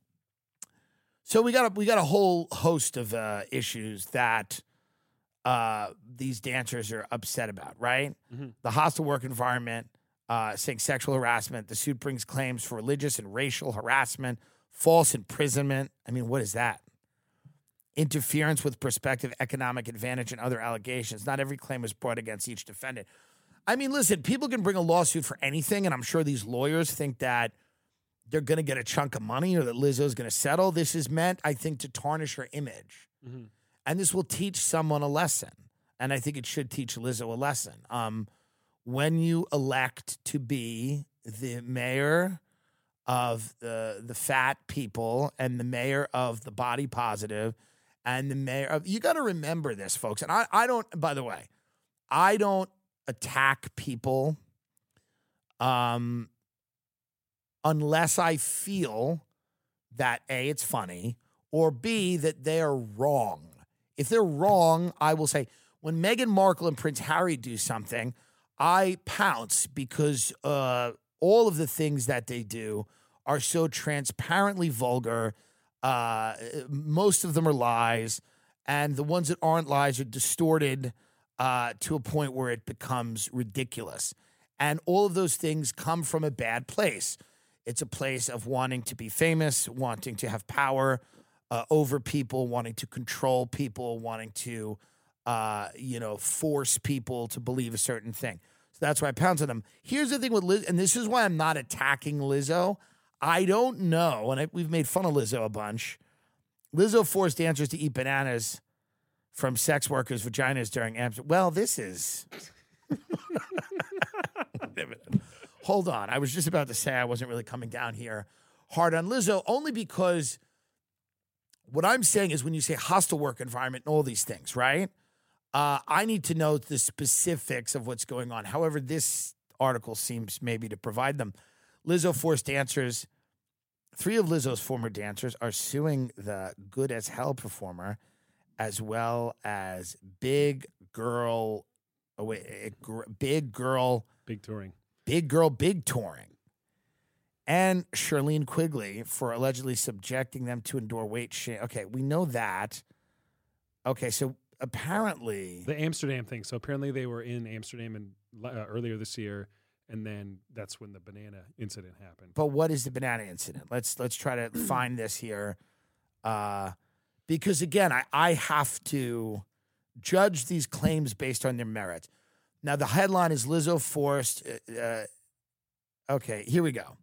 so we got a, we got a whole host of uh, issues that uh, these dancers are upset about, right? The hostile work environment, uh, saying sexual harassment. The suit brings claims for religious and racial harassment, false imprisonment. I mean, what is that? Interference with prospective economic advantage and other allegations. Not every claim is brought against each defendant. I mean, listen, people can bring a lawsuit for anything, and I'm sure these lawyers think that they're going to get a chunk of money or that Lizzo's going to settle. This is meant, I think, to tarnish her image. And this will teach someone a lesson. And I think it should teach Lizzo a lesson. Um, when you elect to be the mayor of the the fat people and the mayor of the body positive and the mayor of you got to remember this folks and I I don't by the way I don't attack people um unless I feel that A, it's funny, or B, that they are wrong. If they're wrong, I will say, when Meghan Markle and Prince Harry do something, I pounce because uh, all of the things that they do are so transparently vulgar. Uh, most of them are lies, and the ones that aren't lies are distorted uh, to a point where it becomes ridiculous. And all of those things come from a bad place. It's a place of wanting to be famous, wanting to have power uh, over people, wanting to control people, wanting to, uh, you know, force people to believe a certain thing. So that's why I pounce on them. Here's the thing with Liz, and this is why I'm not attacking Lizzo. I don't know, and I, we've made fun of Lizzo a bunch. Lizzo forced dancers to eat bananas from sex workers' vaginas during Amsterdam. Well, this is. Hold on. I was just about to say I wasn't really coming down here hard on Lizzo, only because what I'm saying is when you say hostile work environment and all these things, right? Uh, I need to know the specifics of what's going on. However, this article seems maybe to provide them. Lizzo forced dancers, three of Lizzo's former dancers are suing the Good as Hell performer, as well as Big Girl, oh wait, eh, Big Girl, Big touring. Big Girl Big Touring, and Shirlene Quigley for allegedly subjecting them to endure weight shame. Okay, we know that. Okay, so apparently, The Amsterdam thing. So apparently they were in Amsterdam and uh, earlier this year, and then that's when the banana incident happened. but what is the banana incident? Let's let's try to find this here, uh, because again, I I have to judge these claims based on their merit. Now the headline is Lizzo forced. Uh, uh, okay, here we go.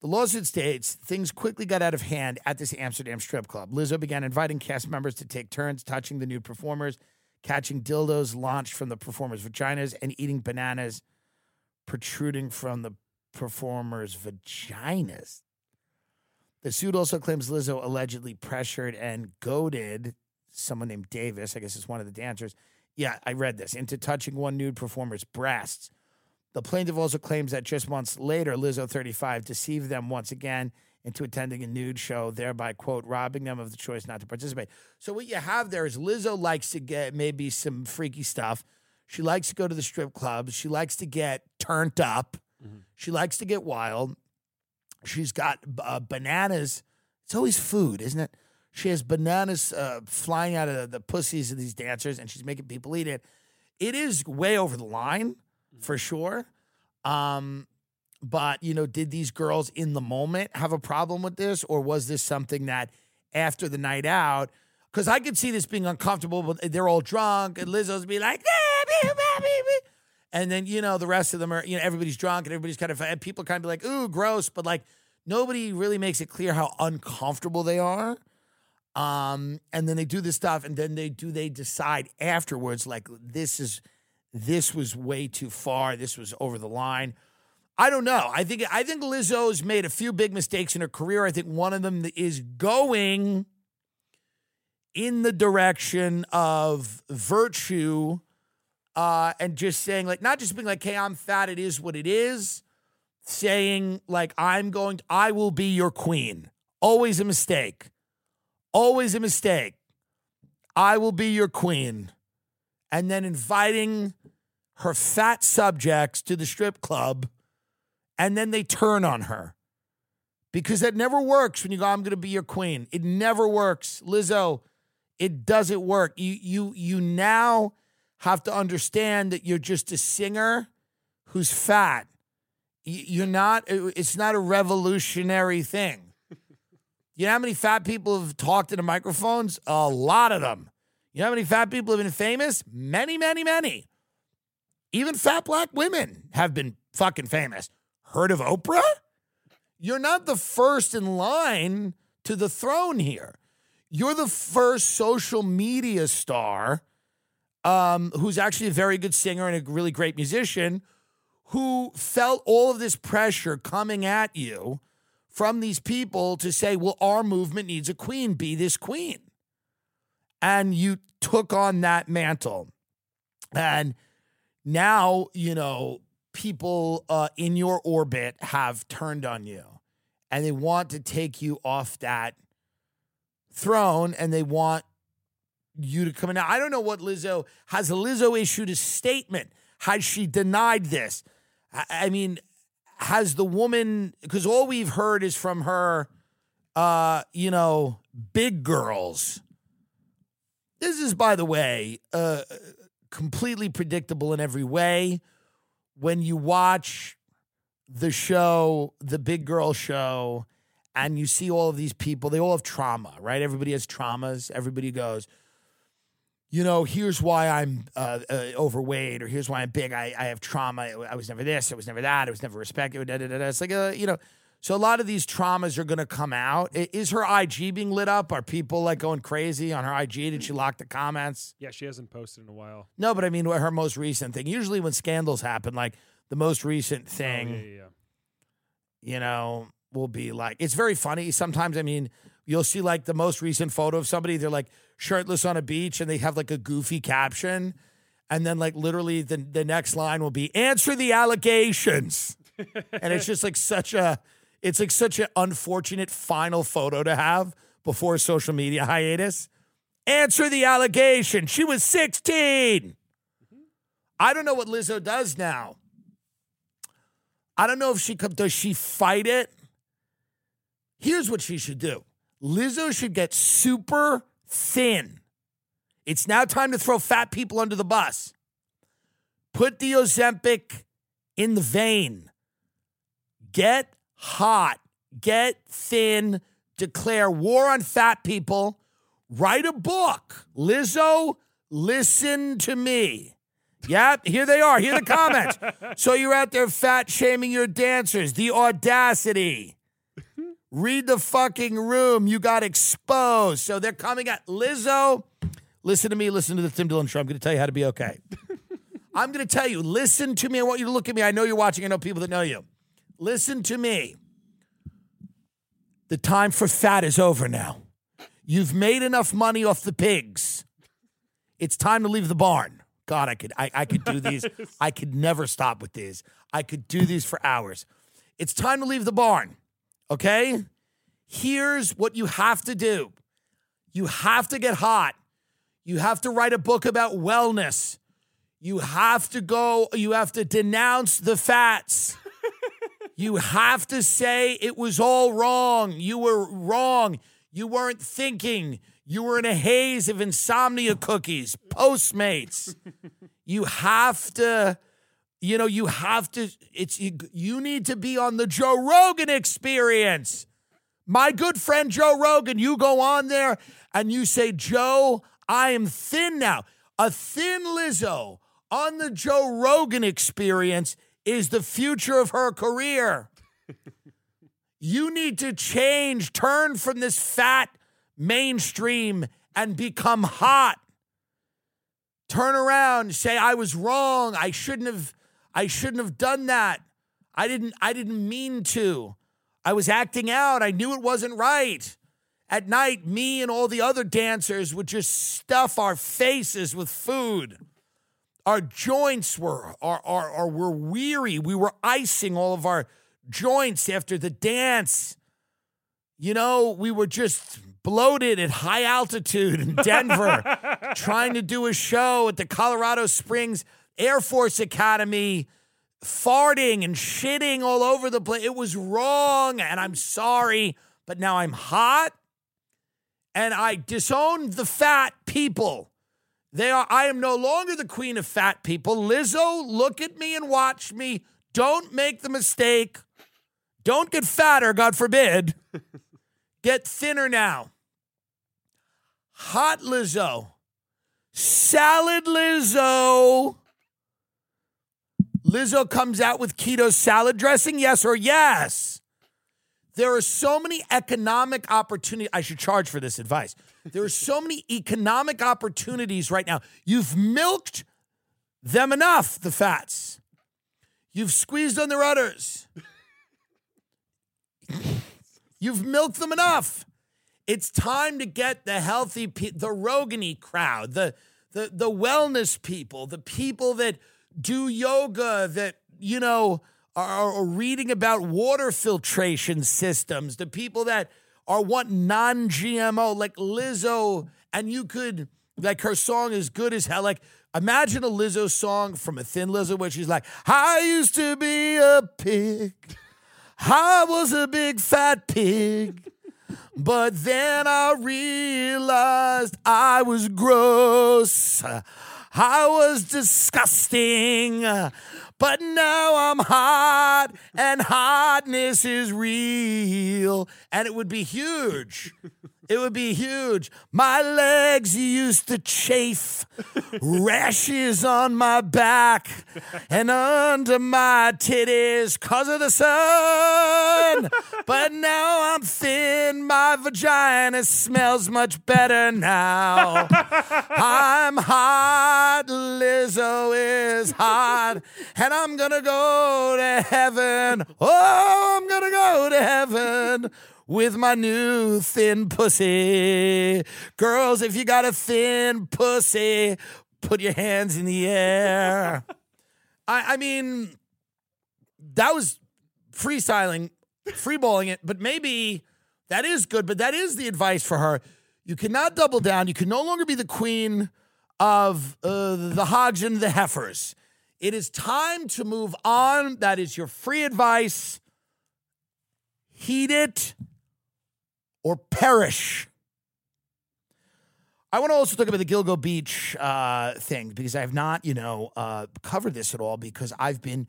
The lawsuit states things quickly got out of hand at this Amsterdam strip club. Lizzo began inviting cast members to take turns touching the nude performers, catching dildos launched from the performers' vaginas, and eating bananas protruding from the performers' vaginas. The suit also claims Lizzo allegedly pressured and goaded someone named Davis, I guess it's one of the dancers. Yeah, I read this, into touching one nude performer's breasts. The plaintiff also claims that just months later, Lizzo 35 deceived them once again into attending a nude show, thereby, quote, robbing them of the choice not to participate. So, what you have there is Lizzo likes to get maybe some freaky stuff. She likes to go to the strip clubs. She likes to get turned up. Mm-hmm. She likes to get wild. She's got uh, bananas. It's always food, isn't it? She has bananas uh, flying out of the pussies of these dancers, and she's making people eat it. It is way over the line, for sure. Um, but you know, did these girls in the moment have a problem with this, or was this something that after the night out? Because I could see this being uncomfortable, but they're all drunk, and Lizzo's be like, "Ah, beep." And then you know the rest of them are, you know, everybody's drunk and everybody's kind of, and people kind of be like, "Ooh, gross," but like nobody really makes it clear how uncomfortable they are. Um, and then they do this stuff, and then they do they decide afterwards, like this is this was way too far, this was over the line. I don't know. I think I think Lizzo's made a few big mistakes in her career. I think one of them is going in the direction of virtue uh, and just saying like not just being like, "Hey, I'm fat. It is what it is." Saying like, "I'm going. To, I will be your queen." Always a mistake. Always a mistake. I will be your queen, and then inviting her fat subjects to the strip club and then they turn on her because that never works when you go, I'm going to be your queen. It never works. Lizzo, it doesn't work. You, you, you now have to understand that you're just a singer who's fat. You're not, it's not a revolutionary thing. You know how many fat people have talked into microphones? A lot of them. You know how many fat people have been famous? Many, many, many. Even fat black women have been fucking famous. Heard of Oprah? You're not the first in line to the throne here. You're the first social media star um, who's actually a very good singer and a really great musician who felt all of this pressure coming at you from these people to say, well, our movement needs a queen, be this queen. And you took on that mantle. And now, you know, people uh, in your orbit have turned on you and they want to take you off that throne and they want you to come in. Now, I don't know what Lizzo has. Lizzo issued a statement. Has she denied this? I, I mean, has the woman, because all we've heard is from her, uh, you know, big girls. This is, by the way, uh, completely predictable in every way. When you watch the show, the Big Girl Show, and you see all of these people, they all have trauma, right? Everybody has traumas. Everybody goes, you know, here's why I'm uh, uh, overweight, or here's why I'm big. I, I have trauma. I was never this. I was never that. I was never respected. Da, da, da. It's like, a, you know, so a lot of these traumas are going to come out. Is her IG being lit up? Are people like going crazy on her IG? Did she lock the comments? Yeah, she hasn't posted in a while. No, but I mean, her most recent thing. Usually, when scandals happen, like the most recent Oh, thing, yeah, yeah, yeah. you know, will be like it's very funny. Sometimes, I mean, you'll see like the most recent photo of somebody, they're like shirtless on a beach and they have like a goofy caption. And then, like, literally, the, the next line will be answer the allegations. and it's just like such a, it's like such an unfortunate final photo to have before social media hiatus. Answer the allegation. She was 16. I don't know what Lizzo does now. I don't know if she does she fight it? Here's what she should do. Lizzo should get super thin. It's now time to throw fat people under the bus. Put the Ozempic in the vein. Get hot. Get thin. Declare war on fat people. Write a book. Lizzo, listen to me. Yeah, here they are. Here are the comments. so you're out there fat shaming your dancers. The audacity. Read the fucking room. You got exposed. So they're coming at Lizzo. Listen to me. Listen to the Tim Dillon show. I'm going to tell you how to be okay. I'm going to tell you. Listen to me. I want you to look at me. I know you're watching. I know people that know you. Listen to me. The time for fat is over now. You've made enough money off the pigs. It's time to leave the barn. God, I could I, I could do these. I could never stop with these. I could do these for hours. It's time to leave the barn. Okay? Here's what you have to do. You have to get hot. You have to write a book about wellness. You have to go, you have to denounce the fats. you have to say it was all wrong. You were wrong. You weren't thinking. You were in a haze of insomnia cookies, Postmates. you have to, you know, you have to, it's, you, need to be on the Joe Rogan experience. My good friend Joe Rogan, you go on there and you say, Joe, I am thin now. A thin Lizzo on the Joe Rogan experience is the future of her career. you need to change, turn from this fat mainstream and become hot. Turn around, say I was wrong. I shouldn't have I shouldn't have done that. I didn't I didn't mean to. I was acting out. I knew it wasn't right. At night, me and all the other dancers would just stuff our faces with food. Our joints were are, are, are were weary. We were icing all of our joints after the dance. You know, we were just bloated at high altitude in Denver, trying to do a show at the Colorado Springs Air Force Academy farting and shitting all over the place. It was wrong, and I'm sorry, but now I'm hot, and I disowned the fat people. They are. I am no longer the queen of fat people. Lizzo, look at me and watch me. Don't make the mistake. Don't get fatter, God forbid. get thinner now. Hot Lizzo. Salad Lizzo. Lizzo comes out with keto salad dressing, yes or yes? There are so many economic opportunities. I should charge for this advice. There are so many economic opportunities right now. You've milked them enough, the fats. You've squeezed on the rudders. You've milked them enough. It's time to get the healthy, pe- the Rogany crowd, the, the, the wellness people, the people that do yoga, that, you know, are, are reading about water filtration systems, the people that are want non GMO, like Lizzo, and you could, like, her song is good as hell. Like, imagine a Lizzo song from a Thin Lizzo where she's like, I used to be a pig. I was a big fat pig. But then I realized I was gross. I was disgusting. But now I'm hot and hotness is real. And it would be huge. It would be huge. My legs used to chafe, rashes on my back and under my titties because of the sun. But now I'm thin, my vagina smells much better now. I'm hot, Lizzo is hot, and I'm gonna go to heaven. Oh, I'm gonna go to heaven with my new thin pussy. Girls, if you got a thin pussy, put your hands in the air. I, I mean, that was freestyling, freeballing it, but maybe that is good, but that is the advice for her. You cannot double down. You can no longer be the queen of uh, the hogs and the heifers. It is time to move on. That is your free advice. Heed it or perish. I want to also talk about the Gilgo Beach uh, thing because I have not, you know, uh, covered this at all because I've been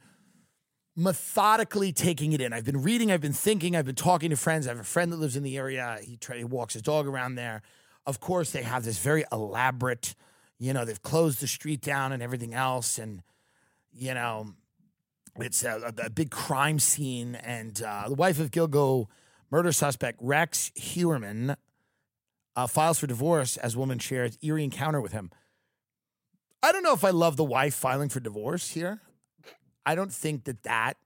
methodically taking it in. I've been reading, I've been thinking, I've been talking to friends. I have a friend that lives in the area. He, try, he walks his dog around there. Of course, they have this very elaborate, you know, they've closed the street down and everything else. And, you know, it's a, a big crime scene. And uh, the wife of Gilgo Murder suspect Rex Heuermann uh, files for divorce as woman shares eerie encounter with him. I don't know if I love the wife filing for divorce here. I don't think that that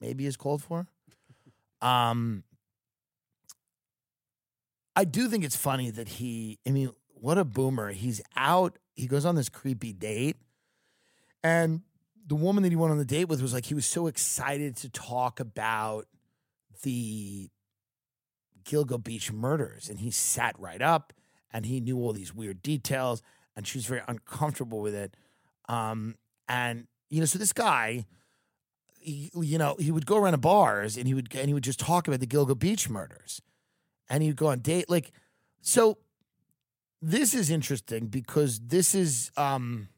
maybe is called for. Um, I do think it's funny that he, I mean, what a boomer. He's out, he goes on this creepy date, and the woman that he went on the date with was like, he was so excited to talk about the Gilgo Beach murders. And he sat right up and he knew all these weird details and she was very uncomfortable with it. Um, and, you know, so this guy, he, you know, he would go around to bars and he would, and he would just talk about the Gilgo Beach murders and he would go on date. Like, so this is interesting because this is, um,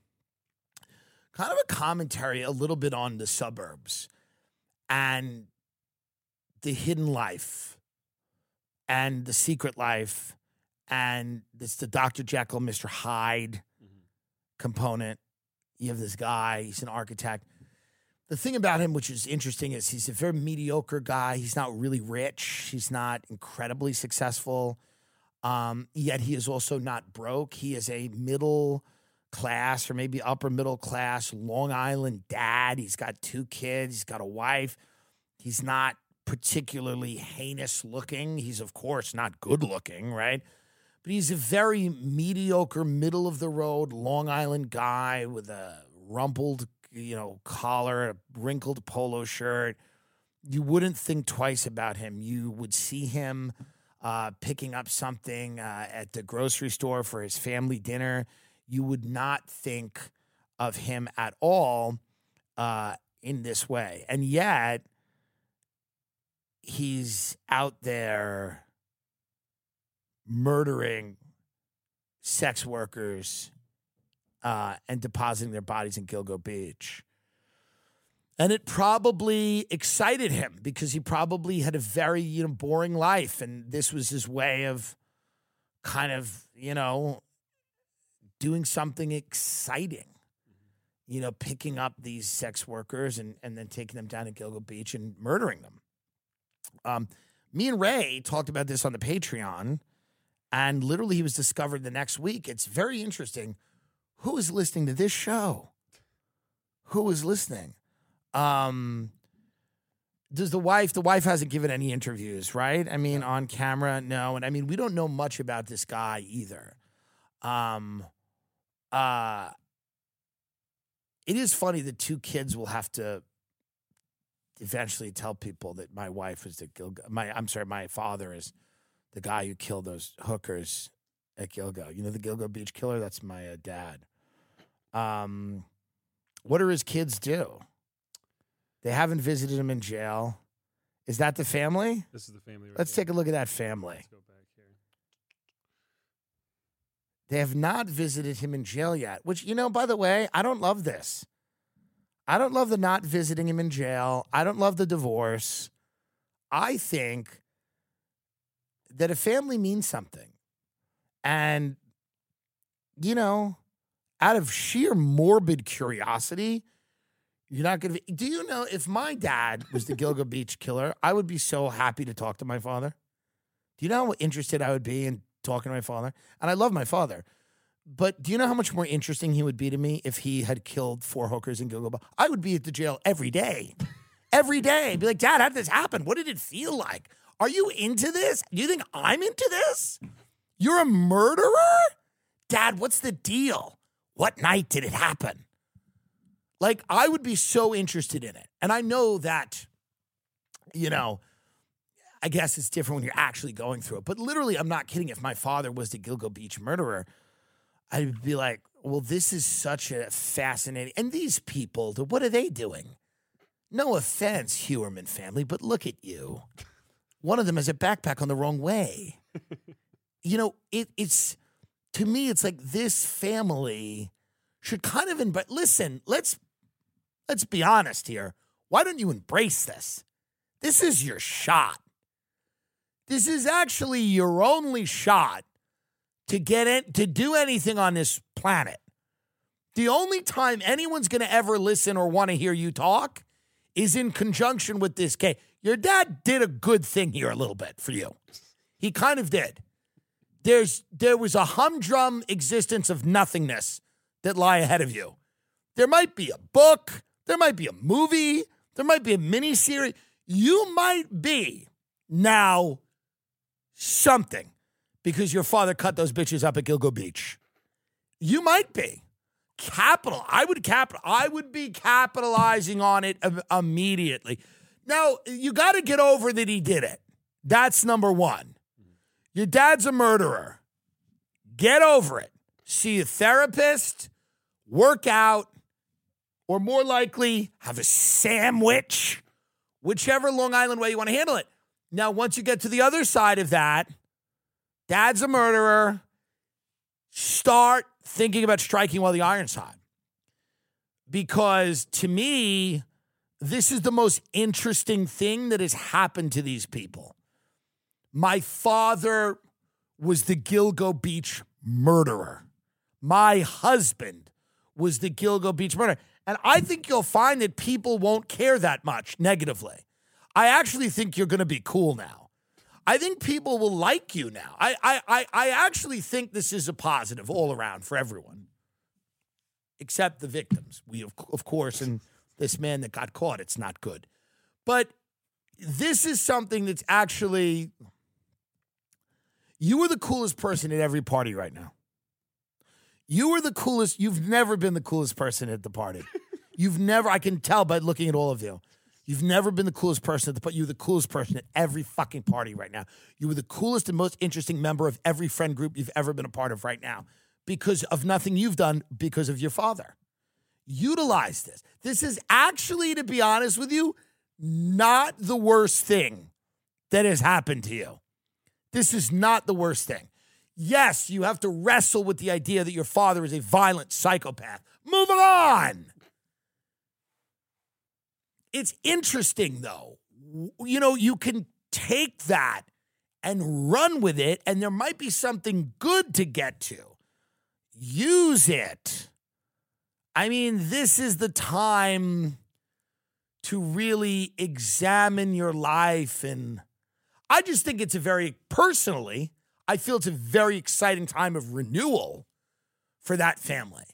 kind of a commentary a little bit on the suburbs and the hidden life and the secret life and it's the Dr. Jekyll, Mr. Hyde mm-hmm. component. You have this guy, he's an architect. The thing about him, which is interesting, is he's a very mediocre guy. He's not really rich. He's not incredibly successful. Um, yet he is also not broke. He is a middle class or maybe upper middle class Long Island dad. He's got two kids. He's got a wife. He's not particularly heinous looking. He's, of course, not good looking, right? But he's a very mediocre, middle of the road Long Island guy with a rumpled, you know, collar, a wrinkled polo shirt. You wouldn't think twice about him. You would see him uh, picking up something uh, at the grocery store for his family dinner. You would not think of him at all uh, in this way. And yet, he's out there murdering sex workers uh, and depositing their bodies in Gilgo Beach. And it probably excited him because he probably had a very you know boring life, and this was his way of kind of you know doing something exciting. You know, picking up these sex workers and, and then taking them down to Gilgo Beach and murdering them. Um, me and Ray talked about this on the Patreon, and literally he was discovered the next week. It's very interesting. Who is listening to this show? Who is listening? Um, does the wife? The wife hasn't given any interviews, right? I mean, on camera, no. And I mean, we don't know much about this guy either. Um, uh, it is funny that two kids will have to eventually tell people that my wife was the Gilgo. My, I'm sorry, my father is the guy who killed those hookers at Gilgo. You know, the Gilgo Beach killer. That's my uh, dad. Um, what do his kids do? They haven't visited him in jail. Is that the family? This is the family. Right Let's here. take a look at that family. Let's go back here. They have not visited him in jail yet, which, you know, by the way, I don't love this. I don't love the not visiting him in jail. I don't love the divorce. I think that a family means something. And, you know, out of sheer morbid curiosity, you're not going to. Do you know if my dad was the Gilgo Beach killer, I would be so happy to talk to my father. Do you know how interested I would be in talking to my father? And I love my father. But do you know how much more interesting he would be to me if he had killed four hookers in Gilgo? I would be at the jail every day. Every day. Be like, Dad, how did this happen? What did it feel like? Are you into this? Do you think I'm into this? You're a murderer? Dad, what's the deal? What night did it happen? Like, I would be so interested in it. And I know that, you know, I guess it's different when you're actually going through it. But literally, I'm not kidding. If my father was the Gilgo Beach murderer, I'd be like, well, this is such a fascinating. And these people, what are they doing? No offense, Heuermann family, but look at you. One of them has a backpack on the wrong way. you know, it, it's to me, it's like this family should kind of invite. Listen, let's let's be honest here. Why don't you embrace this? This is your shot. This is actually your only shot to get in, to do anything on this planet. The only time anyone's going to ever listen or want to hear you talk is in conjunction with this case. Your dad did a good thing here a little bit for you. He kind of did. There's there was a humdrum existence of nothingness that lie ahead of you. There might be a book, there might be a movie, there might be a miniseries. You might be now something because your father cut those bitches up at Gilgo Beach. You might be. Capital. I would capital. I would be capitalizing on it immediately. Now, you got to get over that he did it. That's number one. Your dad's a murderer. Get over it. See a therapist, work out, or more likely, have a sandwich, whichever Long Island way you want to handle it. Now, once you get to the other side of that, dad's a murderer. Start thinking about striking while the iron's hot. Because to me, this is the most interesting thing that has happened to these people. My father was the Gilgo Beach murderer. My husband was the Gilgo Beach murderer. And I think you'll find that people won't care that much negatively. I actually think you're going to be cool now. I think people will like you now. I, I, I, I actually think this is a positive all around for everyone, except the victims. We, of, of course, and this man that got caught, it's not good. But this is something that's actually, you are the coolest person at every party right now. You are the coolest. You've never been the coolest person at the party. You've never, I can tell by looking at all of you. You've never been the coolest person at the party. You're the coolest person at every fucking party right now. You were the coolest and most interesting member of every friend group you've ever been a part of right now because of nothing you've done because of your father. Utilize this. This is actually, to be honest with you, not the worst thing that has happened to you. This is not the worst thing. Yes, you have to wrestle with the idea that your father is a violent psychopath. Moving on. It's interesting, though. You know, you can take that and run with it, and there might be something good to get to. Use it. I mean, this is the time to really examine your life. And I just think it's a very, personally, I feel it's a very exciting time of renewal for that family.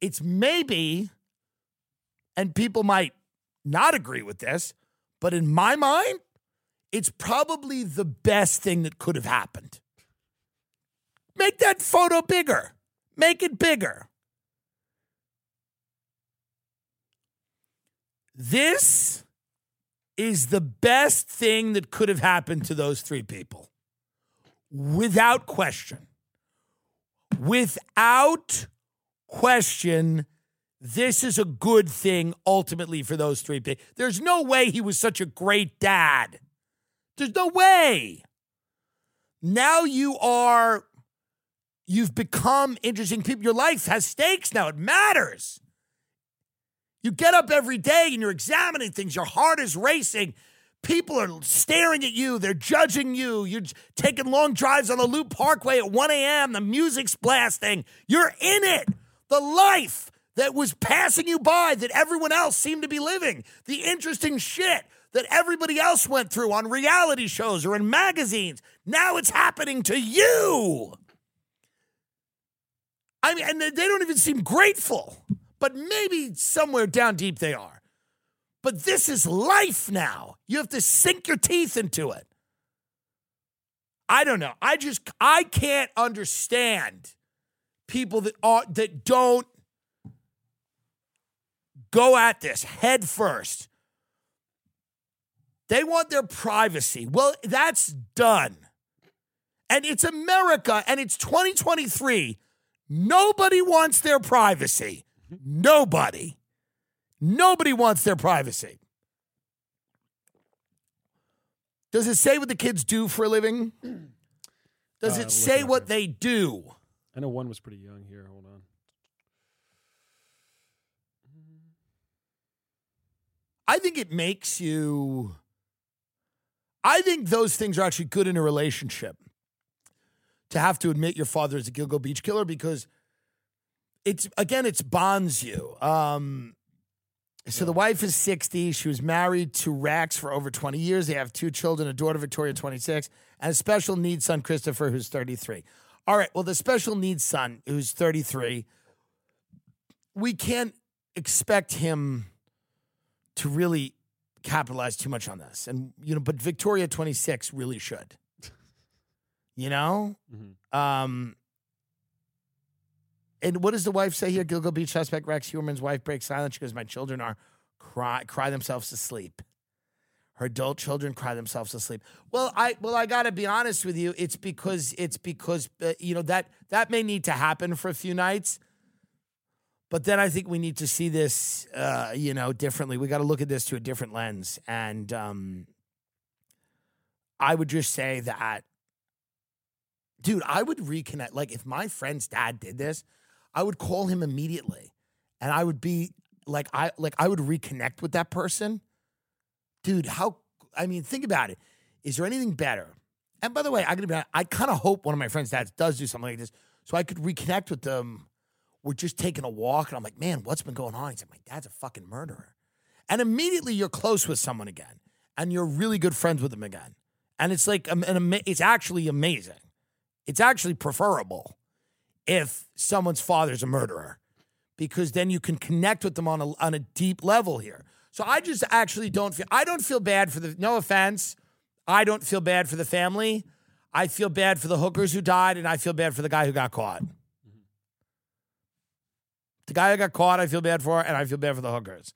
It's maybe, and people might not agree with this, but in my mind, it's probably the best thing that could have happened. Make that photo bigger, make it bigger. This is the best thing that could have happened to those three people. Without question. Without question, this is a good thing ultimately for those three people. There's no way he was such a great dad. There's no way. Now you are, you've become interesting people. Your life has stakes now, it matters. You get up every day and you're examining things. Your heart is racing. People are staring at you. They're judging you. You're taking long drives on the Loop Parkway at 1 a.m. The music's blasting. You're in it. The life that was passing you by that everyone else seemed to be living. The interesting shit that everybody else went through on reality shows or in magazines. Now it's happening to you. I mean, and they don't even seem grateful but maybe somewhere down deep they are. But this is life now. You have to sink your teeth into it. I don't know. I just I can't understand people that are that don't go at this head first. They want their privacy. Well, that's done. And it's America and it's 2023. Nobody wants their privacy. Nobody. Nobody wants their privacy. Does it say what the kids do for a living? Does Uh, it say what they do? I know one was pretty young here. Hold on. I think it makes you. I think those things are actually good in a relationship. To have to admit your father is a Gilgo Beach killer because it's again, it's bonds you. Um, so the wife is 60. She was married to Rex for over 20 years. They have two children, a daughter, Victoria, 26, and a special needs son, Christopher, who's 33. All right, well, the special needs son, who's 33, we can't expect him to really capitalize too much on this. And, you know, but Victoria, 26, really should. You know? Um, and what does the wife say here? Gilgo Beach suspect Rex Heuermann's wife breaks silence. She goes, My children are cry cry themselves to sleep. Her adult children cry themselves to sleep. Well, I well I got to be honest with you. It's because it's because uh, you know that that may need to happen for a few nights. But then I think we need to see this, uh, you know, differently. We got to look at this to a different lens. And um, I would just say that, dude, I would reconnect. Like, if my friend's dad did this, I would call him immediately, and I would be like, I like, I would reconnect with that person, dude. How? I mean, think about it. Is there anything better? And by the way, I gotta be honest, I kind of hope one of my friends' dads does do something like this, so I could reconnect with them. We're just taking a walk, and I'm like, man, what's been going on? He's like, my dad's a fucking murderer, and immediately you're close with someone again, and you're really good friends with them again, and it's like, um, an, it's actually amazing. It's actually preferable if someone's father's a murderer because then you can connect with them on a, on a deep level here. So I just actually don't feel I don't feel bad for the no offense. I don't feel bad for the family. I feel bad for the hookers who died and I feel bad for the guy who got caught. The guy who got caught, I feel bad for, and I feel bad for the hookers.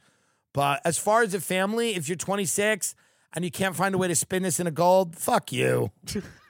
But as far as the family, if you're 26 and you can't find a way to spin this in a gold, fuck you.